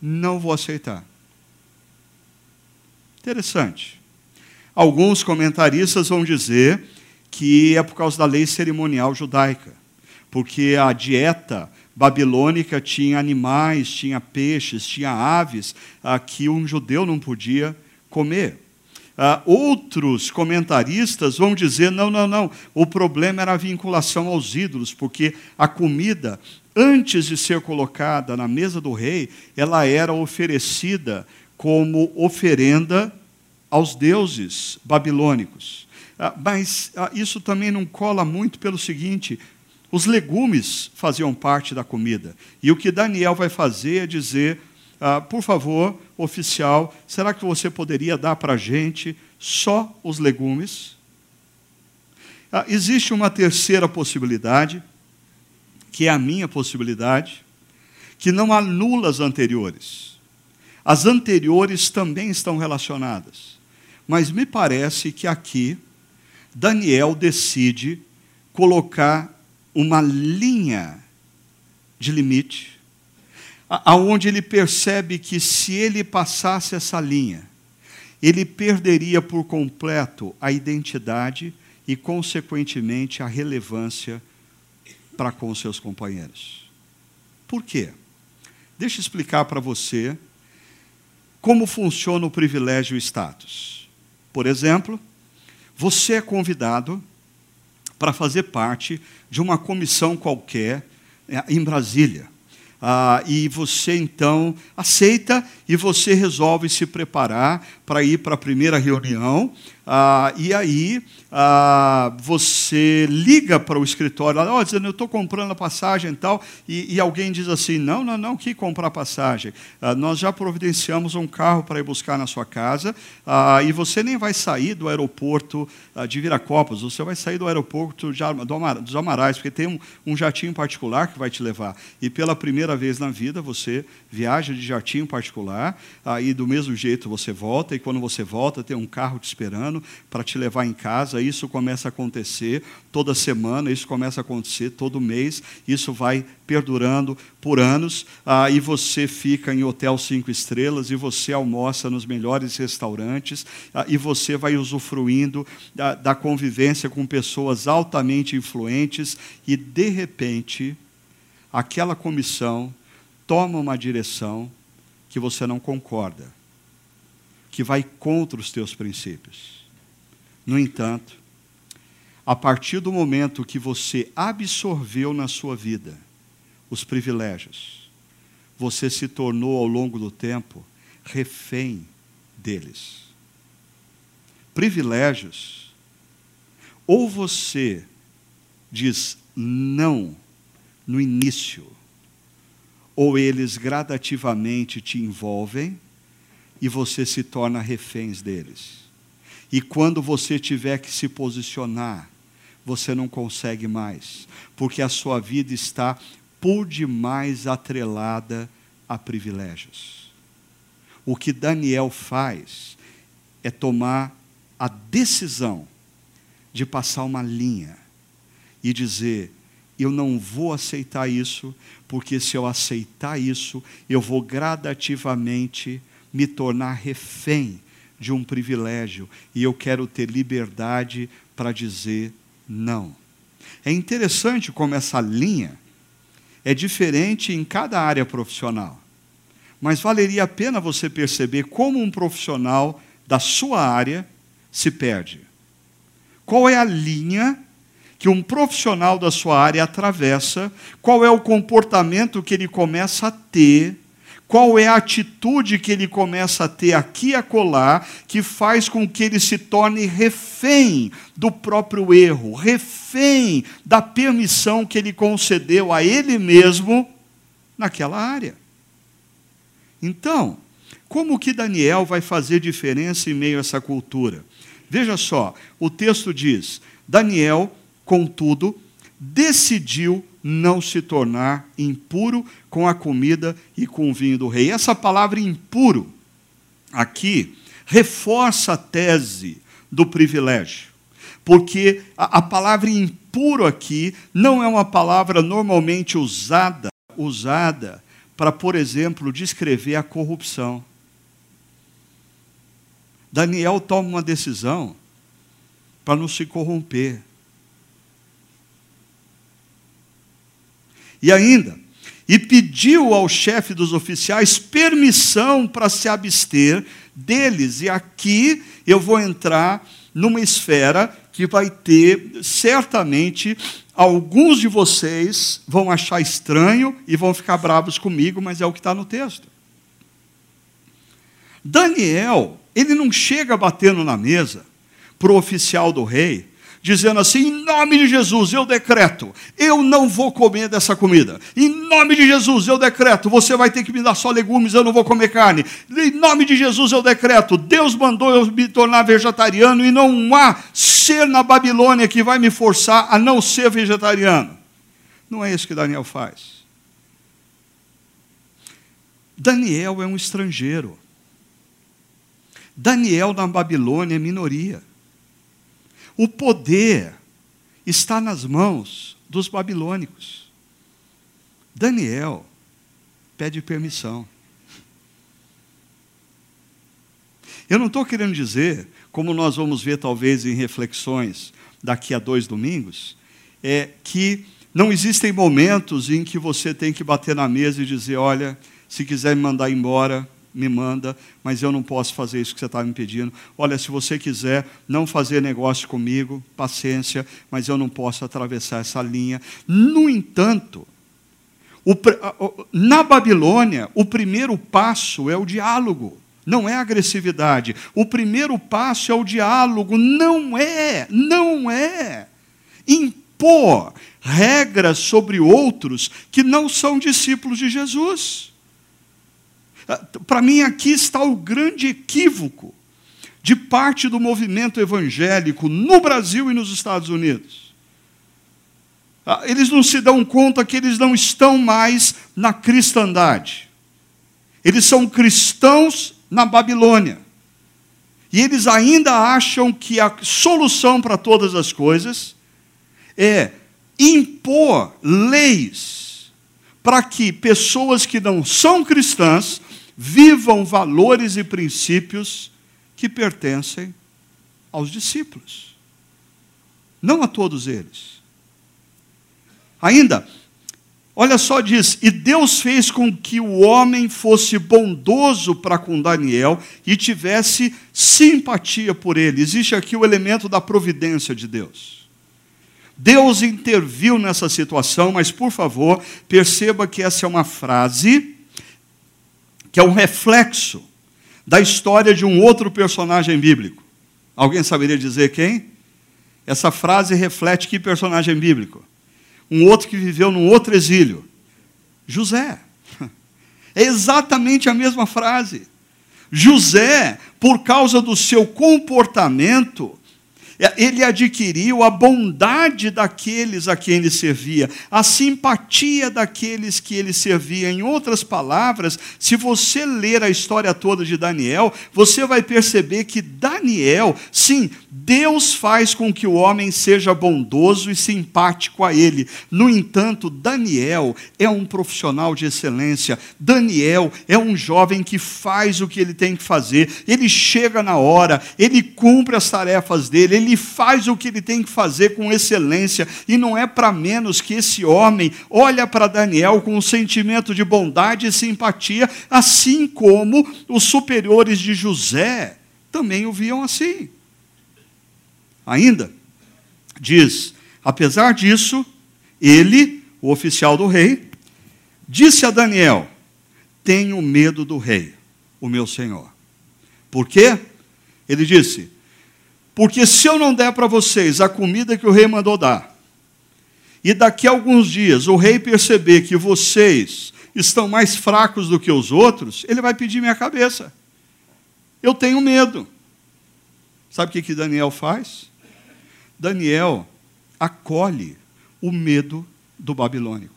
não vou aceitar. Interessante. Alguns comentaristas vão dizer que é por causa da lei cerimonial judaica, porque a dieta babilônica tinha animais, tinha peixes, tinha aves que um judeu não podia comer. Uh, outros comentaristas vão dizer: não, não, não, o problema era a vinculação aos ídolos, porque a comida, antes de ser colocada na mesa do rei, ela era oferecida como oferenda aos deuses babilônicos. Uh, mas uh, isso também não cola muito pelo seguinte: os legumes faziam parte da comida. E o que Daniel vai fazer é dizer ah, por favor, oficial, será que você poderia dar para a gente só os legumes? Ah, existe uma terceira possibilidade, que é a minha possibilidade, que não anula as anteriores. As anteriores também estão relacionadas. Mas me parece que aqui Daniel decide colocar uma linha de limite aonde ele percebe que se ele passasse essa linha, ele perderia por completo a identidade e, consequentemente, a relevância para com seus companheiros. Por quê? Deixa eu explicar para você como funciona o privilégio e o status. Por exemplo, você é convidado para fazer parte de uma comissão qualquer é, em Brasília. Ah, e você então aceita e você resolve se preparar para ir para a primeira reunião. Ah, e aí ah, você liga para o escritório, oh, dizendo, eu estou comprando a passagem e tal, e, e, alguém diz assim, não, não, não, que comprar passagem? Ah, nós já providenciamos um carro para ir buscar na sua casa, ah, e você nem vai sair do aeroporto ah, de Viracopos, você vai sair do aeroporto de, do Amar, dos Amarais, porque tem um, um jatinho particular que vai te levar. E pela primeira vez na vida, você viaja de jatinho particular, lugar, aí do mesmo jeito você volta, e quando você volta, tem um carro te esperando para te levar em casa. Isso começa a acontecer toda semana, isso começa a acontecer todo mês, isso vai perdurando por anos, aí você fica em hotel cinco estrelas, e você almoça nos melhores restaurantes, e você vai usufruindo da, da convivência com pessoas altamente influentes, e de repente, aquela comissão toma uma direção que você não concorda, que vai contra os teus princípios. No entanto, a partir do momento que você absorveu na sua vida os privilégios, você se tornou ao longo do tempo refém deles. Privilégios, ou você diz não no início, ou eles gradativamente te envolvem e você se torna reféns deles. E quando você tiver que se posicionar, você não consegue mais, porque a sua vida está por demais atrelada a privilégios. O que Daniel faz é tomar a decisão de passar uma linha e dizer: eu não vou aceitar isso, porque se eu aceitar isso, eu vou gradativamente me tornar refém de um privilégio e eu quero ter liberdade para dizer não. É interessante como essa linha é diferente em cada área profissional. Mas valeria a pena você perceber como um profissional da sua área se perde. Qual é a linha que um profissional da sua área atravessa, qual é o comportamento que ele começa a ter, qual é a atitude que ele começa a ter aqui e acolá, que faz com que ele se torne refém do próprio erro, refém da permissão que ele concedeu a ele mesmo naquela área. Então, como que Daniel vai fazer diferença em meio a essa cultura? Veja só, o texto diz: Daniel contudo, decidiu não se tornar impuro com a comida e com o vinho do rei. Essa palavra impuro aqui reforça a tese do privilégio, porque a, a palavra impuro aqui não é uma palavra normalmente usada usada para, por exemplo, descrever a corrupção. Daniel toma uma decisão para não se corromper. E ainda, e pediu ao chefe dos oficiais permissão para se abster deles. E aqui eu vou entrar numa esfera que vai ter, certamente, alguns de vocês vão achar estranho e vão ficar bravos comigo, mas é o que está no texto. Daniel, ele não chega batendo na mesa para o oficial do rei dizendo assim: em nome de Jesus, eu decreto, eu não vou comer dessa comida. Em nome de Jesus, eu decreto, você vai ter que me dar só legumes, eu não vou comer carne. Em nome de Jesus, eu decreto, Deus mandou eu me tornar vegetariano e não há ser na Babilônia que vai me forçar a não ser vegetariano. Não é isso que Daniel faz. Daniel é um estrangeiro. Daniel na Babilônia é minoria. O poder está nas mãos dos babilônicos. Daniel pede permissão. Eu não estou querendo dizer, como nós vamos ver talvez em reflexões daqui a dois domingos, é que não existem momentos em que você tem que bater na mesa e dizer: olha, se quiser me mandar embora, me manda, mas eu não posso fazer isso que você está me pedindo. Olha, se você quiser não fazer negócio comigo, paciência, mas eu não posso atravessar essa linha. No entanto, o, na Babilônia, o primeiro passo é o diálogo, não é agressividade. O primeiro passo é o diálogo, não é, não é impor regras sobre outros que não são discípulos de Jesus. Para mim, aqui está o grande equívoco de parte do movimento evangélico no Brasil e nos Estados Unidos. Ah, eles não se dão conta que eles não estão mais na cristandade. Eles são cristãos na Babilônia. E eles ainda acham que a solução para todas as coisas é impor leis para que pessoas que não são cristãs vivam valores e princípios que pertencem aos discípulos, não a todos eles. Ainda, olha só, diz: E Deus fez com que o homem fosse bondoso para com Daniel e tivesse simpatia por ele. Existe aqui o elemento da providência de Deus. Deus interviu nessa situação, mas por favor, perceba que essa é uma frase que é um reflexo da história de um outro personagem bíblico. Alguém saberia dizer quem? Essa frase reflete que personagem bíblico? Um outro que viveu num outro exílio. José. É exatamente a mesma frase. José, por causa do seu comportamento, ele adquiriu a bondade daqueles a quem ele servia, a simpatia daqueles que ele servia. Em outras palavras, se você ler a história toda de Daniel, você vai perceber que Daniel, sim, Deus faz com que o homem seja bondoso e simpático a ele. No entanto, Daniel é um profissional de excelência. Daniel é um jovem que faz o que ele tem que fazer. Ele chega na hora, ele cumpre as tarefas dele, ele faz o que ele tem que fazer com excelência. E não é para menos que esse homem olha para Daniel com um sentimento de bondade e simpatia, assim como os superiores de José também o viam assim. Ainda, diz: apesar disso, ele, o oficial do rei, disse a Daniel: Tenho medo do rei, o meu senhor. Por quê? Ele disse: Porque se eu não der para vocês a comida que o rei mandou dar, e daqui a alguns dias o rei perceber que vocês estão mais fracos do que os outros, ele vai pedir minha cabeça. Eu tenho medo. Sabe o que, que Daniel faz? Daniel acolhe o medo do babilônico.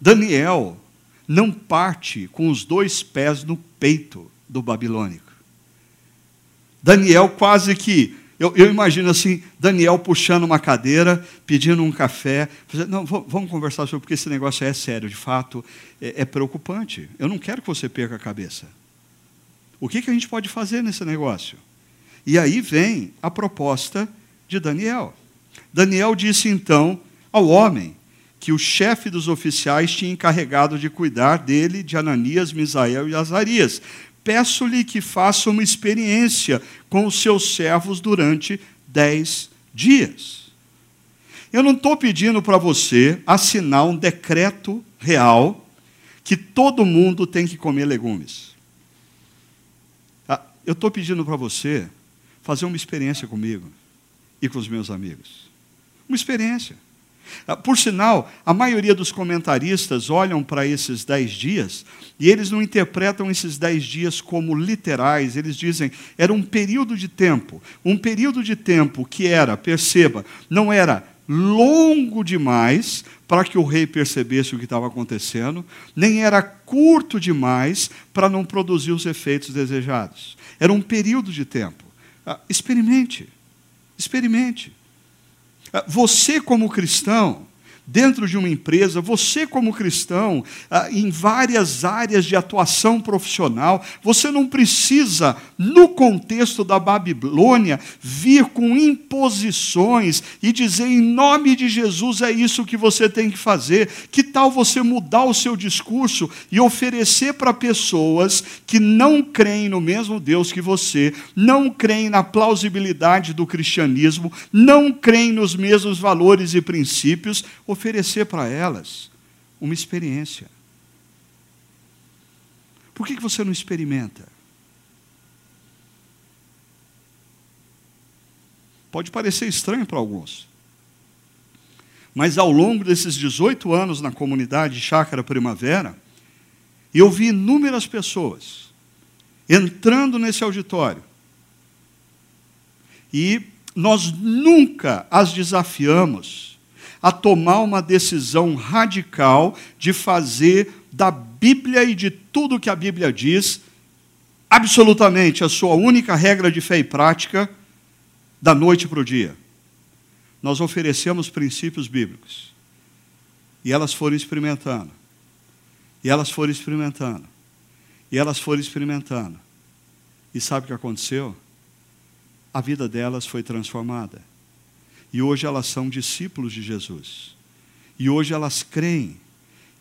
Daniel não parte com os dois pés no peito do babilônico. Daniel quase que, eu, eu, imagino assim, Daniel puxando uma cadeira, pedindo um café, não, vamos conversar sobre porque esse negócio é sério, de fato, é, é preocupante. Eu não quero que você perca a cabeça. O que, que a gente pode fazer nesse negócio? E aí vem a proposta de Daniel. Daniel disse então ao homem que o chefe dos oficiais tinha encarregado de cuidar dele, de Ananias, Misael e Azarias. Peço-lhe que faça uma experiência com os seus servos durante dez dias. Eu não estou pedindo para você assinar um decreto real que todo mundo tem que comer legumes. Ah, eu estou pedindo para você fazer uma experiência comigo e com os meus amigos. Uma experiência. Ah, por sinal, a maioria dos comentaristas olham para esses dez dias e eles não interpretam esses dez dias como literais, eles dizem era um período de tempo, um período de tempo que era, perceba, não era longo demais para que o rei percebesse o que estava acontecendo, nem era curto demais para não produzir os efeitos desejados. Era um período de tempo. Ah, experimente, experimente. Você, como cristão, dentro de uma empresa, você, como cristão, ah, em várias áreas de atuação profissional, você não precisa, no contexto da Babilônia, vir com imposições e dizer em nome de Jesus é isso que você tem que fazer. Que tal você mudar o seu discurso e oferecer para pessoas que não creem no mesmo Deus que você, não creem na plausibilidade do cristianismo, não creem nos mesmos valores e princípios, oferecer para elas uma experiência. Por que você não experimenta? Pode parecer estranho para alguns. Mas ao longo desses 18 anos na comunidade Chácara Primavera, eu vi inúmeras pessoas entrando nesse auditório. E nós nunca as desafiamos a tomar uma decisão radical de fazer da Bíblia e de tudo que a Bíblia diz absolutamente a sua única regra de fé e prática da noite para o dia. Nós oferecemos princípios bíblicos. E elas foram experimentando. E elas foram experimentando. E elas foram experimentando. E sabe o que aconteceu? A vida delas foi transformada. E hoje elas são discípulos de Jesus. E hoje elas creem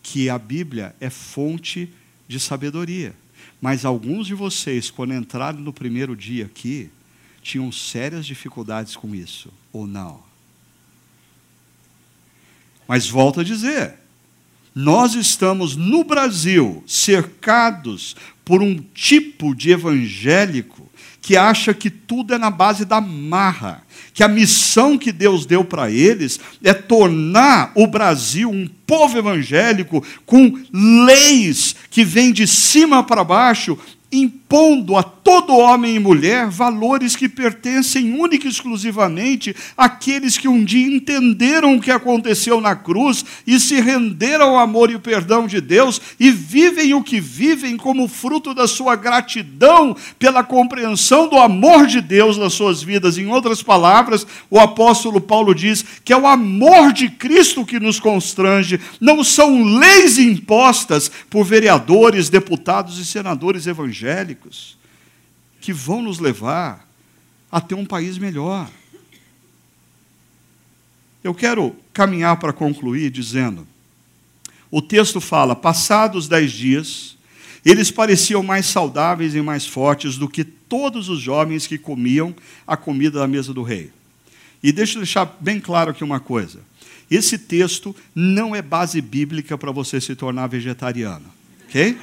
que a Bíblia é fonte de sabedoria. Mas alguns de vocês, quando entraram no primeiro dia aqui, tinham sérias dificuldades com isso, ou não? Mas volto a dizer, nós estamos no Brasil cercados por um tipo de evangélico que acha que tudo é na base da marra, que a missão que Deus deu para eles é tornar o Brasil um povo evangélico com leis que vêm de cima para baixo impondo a todo homem e mulher valores que pertencem única e exclusivamente àqueles que um dia entenderam o que aconteceu na cruz e se renderam ao amor e perdão de Deus e vivem o que vivem como fruto da sua gratidão pela compreensão do amor de Deus nas suas vidas. Em outras palavras, o apóstolo Paulo diz que é o amor de Cristo que nos constrange, não são leis impostas por vereadores, deputados e senadores evangélicos evangélicos que vão nos levar a ter um país melhor. Eu quero caminhar para concluir dizendo: o texto fala, passados dez dias, eles pareciam mais saudáveis e mais fortes do que todos os jovens que comiam a comida da mesa do rei. E deixa eu deixar bem claro aqui uma coisa: esse texto não é base bíblica para você se tornar vegetariano, ok?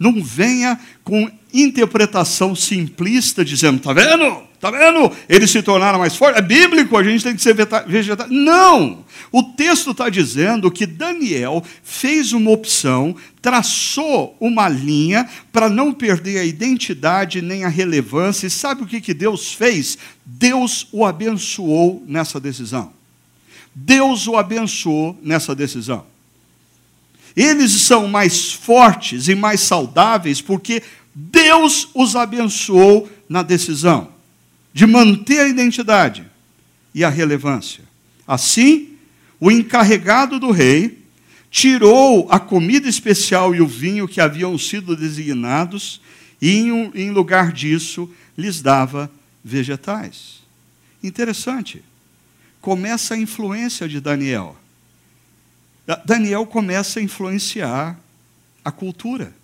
Não venha com interpretação simplista dizendo, está vendo? Está vendo? Eles se tornaram mais fortes. É bíblico, a gente tem que ser vegetariano. Não! O texto está dizendo que Daniel fez uma opção, traçou uma linha para não perder a identidade nem a relevância. E sabe o que, que Deus fez? Deus o abençoou nessa decisão. Deus o abençoou nessa decisão. Eles são mais fortes e mais saudáveis porque Deus os abençoou na decisão de manter a identidade e a relevância. Assim, o encarregado do rei tirou a comida especial e o vinho que haviam sido designados e, em lugar disso, lhes dava vegetais. Interessante. Começa a influência de Daniel. Daniel começa a influenciar a cultura.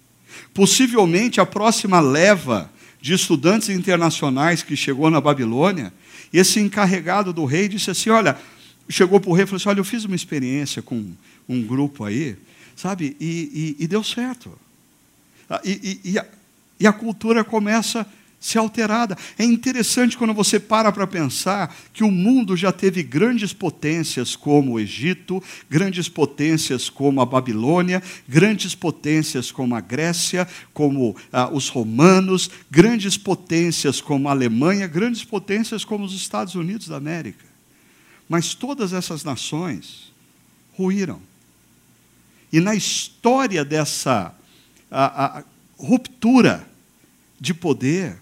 Possivelmente a próxima leva de estudantes internacionais que chegou na Babilônia, esse encarregado do rei disse assim: Olha, chegou para o rei e falou assim: Olha, eu fiz uma experiência com um grupo aí, sabe, e, e, e deu certo. Ah, e, e, a, e a cultura começa ser alterada. É interessante quando você para para pensar que o mundo já teve grandes potências como o Egito, grandes potências como a Babilônia, grandes potências como a Grécia, como ah, os romanos, grandes potências como a Alemanha, grandes potências como os Estados Unidos da América. Mas todas essas nações ruíram. E na história dessa a, a, ruptura de poder,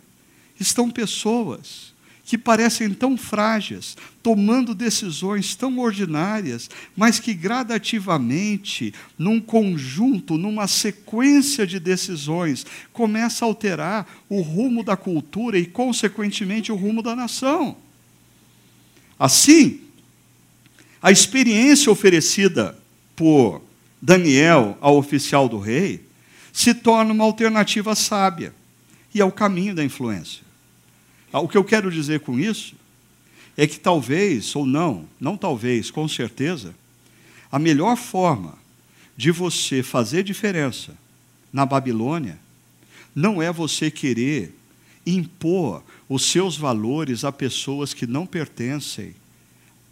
estão pessoas que parecem tão frágeis, tomando decisões tão ordinárias, mas que gradativamente, num conjunto, numa sequência de decisões, começa a alterar o rumo da cultura e, consequentemente, o rumo da nação. Assim, a experiência oferecida por Daniel ao oficial do rei se torna uma alternativa sábia e é o caminho da influência. Ah, o que eu quero dizer com isso é que talvez, ou não, não talvez, com certeza, a melhor forma de você fazer diferença na Babilônia não é você querer impor os seus valores a pessoas que não pertencem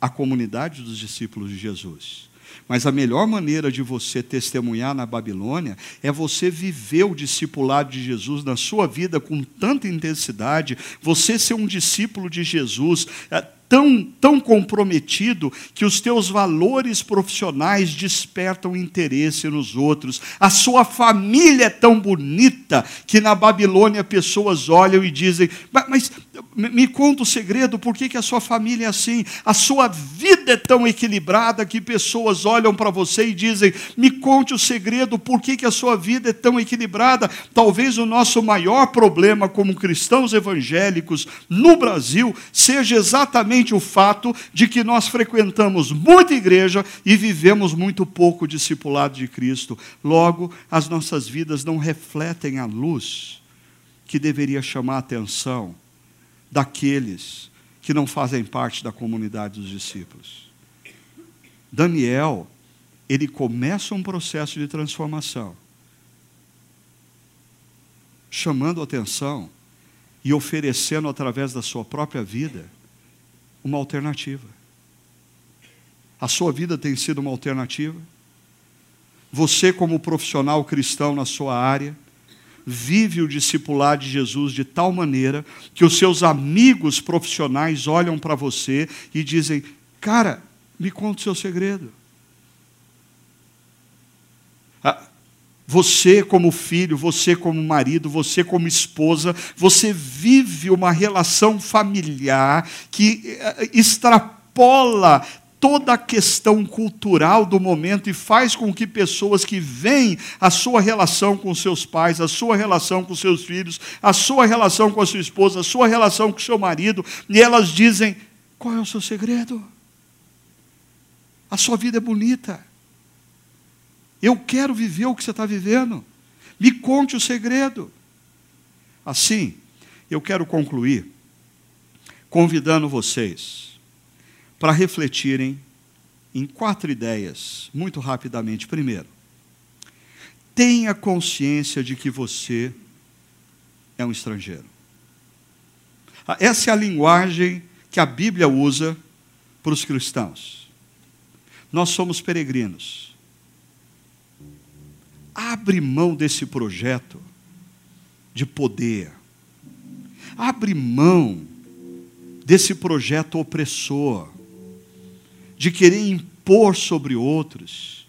à comunidade dos discípulos de Jesus. Mas a melhor maneira de você testemunhar na Babilônia é você viver o discipulado de Jesus na sua vida com tanta intensidade, você ser um discípulo de Jesus, é, tão, tão comprometido que os teus valores profissionais despertam interesse nos outros. A sua família é tão bonita que na Babilônia pessoas olham e dizem: Mas me conta o segredo, por que, que a sua família é assim? A sua vida é tão equilibrada que pessoas olham para você e dizem: Me conte o segredo, por que, que a sua vida é tão equilibrada? Talvez o nosso maior problema como cristãos evangélicos no Brasil seja exatamente o fato de que nós frequentamos muita igreja e vivemos muito pouco discipulado de Cristo. Logo, as nossas vidas não refletem a luz que deveria chamar a atenção daqueles que não fazem parte da comunidade dos discípulos. Daniel, ele começa um processo de transformação, chamando atenção e oferecendo através da sua própria vida uma alternativa. A sua vida tem sido uma alternativa? Você, como profissional cristão na sua área, vive o discipular de Jesus de tal maneira que os seus amigos profissionais olham para você e dizem: Cara, me conta o seu segredo. Você, como filho, você, como marido, você, como esposa, você vive uma relação familiar que eh, extrapola toda a questão cultural do momento e faz com que pessoas que veem a sua relação com seus pais, a sua relação com seus filhos, a sua relação com a sua esposa, a sua relação com seu marido, e elas dizem: qual é o seu segredo? A sua vida é bonita. Eu quero viver o que você está vivendo. Me conte o segredo. Assim, eu quero concluir convidando vocês para refletirem em quatro ideias, muito rapidamente. Primeiro, tenha consciência de que você é um estrangeiro. Ah, essa é a linguagem que a Bíblia usa para os cristãos. Nós somos peregrinos. Abre mão desse projeto de poder. Abre mão desse projeto opressor de querer impor sobre outros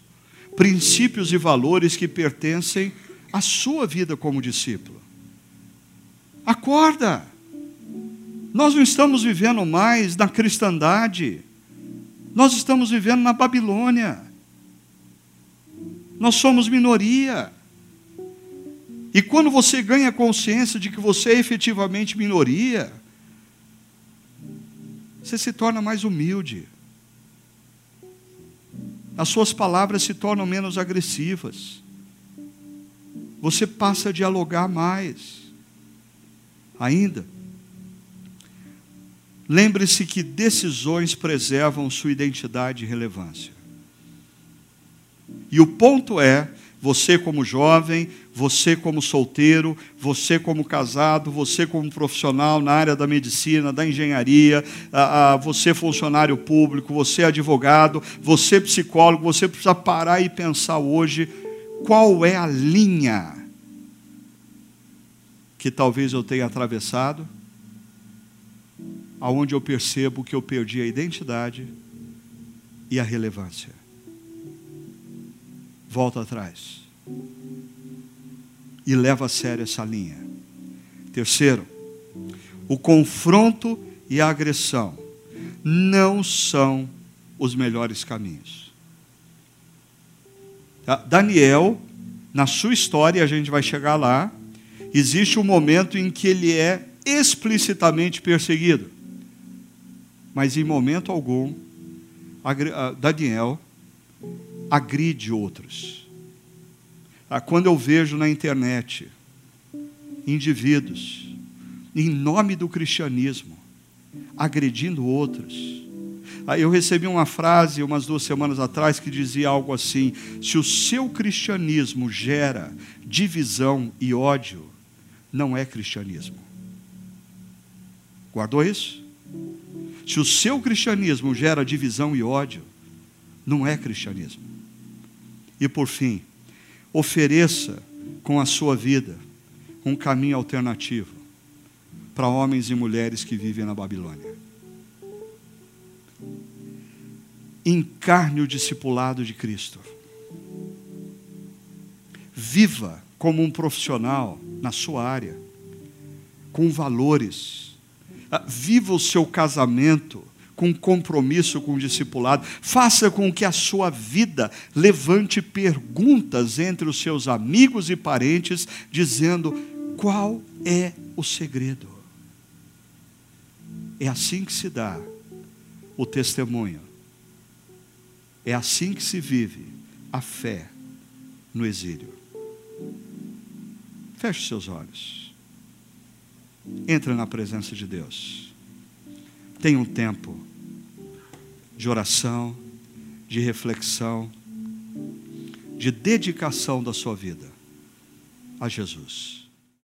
princípios e valores que pertencem à sua vida como discípulo. Acorda! Nós não estamos vivendo mais na cristandade, nós estamos vivendo na Babilônia. Nós somos minoria. E quando você ganha consciência de que você é efetivamente minoria, você se torna mais humilde as suas palavras se tornam menos agressivas. Você passa a dialogar mais. Ainda, lembre-se que decisões preservam sua identidade e relevância. E o ponto é você como jovem, você como solteiro, você como casado, você como profissional na área da medicina, da engenharia, você funcionário público, você advogado, você psicólogo, você precisa parar e pensar hoje qual é a linha que talvez eu tenha atravessado, aonde eu percebo que eu perdi a identidade e a relevância volta atrás. E leva a sério essa linha. Terceiro, o confronto e a agressão não são os melhores caminhos. Daniel, na sua história, a gente vai chegar lá, existe um momento em que ele é explicitamente perseguido. Mas em momento algum, Daniel agride outros. Ah, quando eu vejo na internet indivíduos, em nome do cristianismo, agredindo outros, ah, eu recebi uma frase umas duas semanas atrás que dizia algo assim: se o seu cristianismo gera divisão e ódio, não é cristianismo. Guardou isso? Se o seu cristianismo gera divisão e ódio, não é cristianismo. E por fim, ofereça com a sua vida um caminho alternativo para homens e mulheres que vivem na Babilônia. encarne o discipulado de Cristo. Viva como um profissional na sua área, com valores. Ah, viva o seu casamento com compromisso com o discipulado. Faça com que a sua vida levante perguntas entre os seus amigos e parentes, dizendo: qual é o segredo? É assim que se dá o testemunho. É assim que se vive a fé no exílio. Feche seus olhos. Entra na presença de Deus. Tenha um tempo de oração, de reflexão, de dedicação da sua vida a Jesus.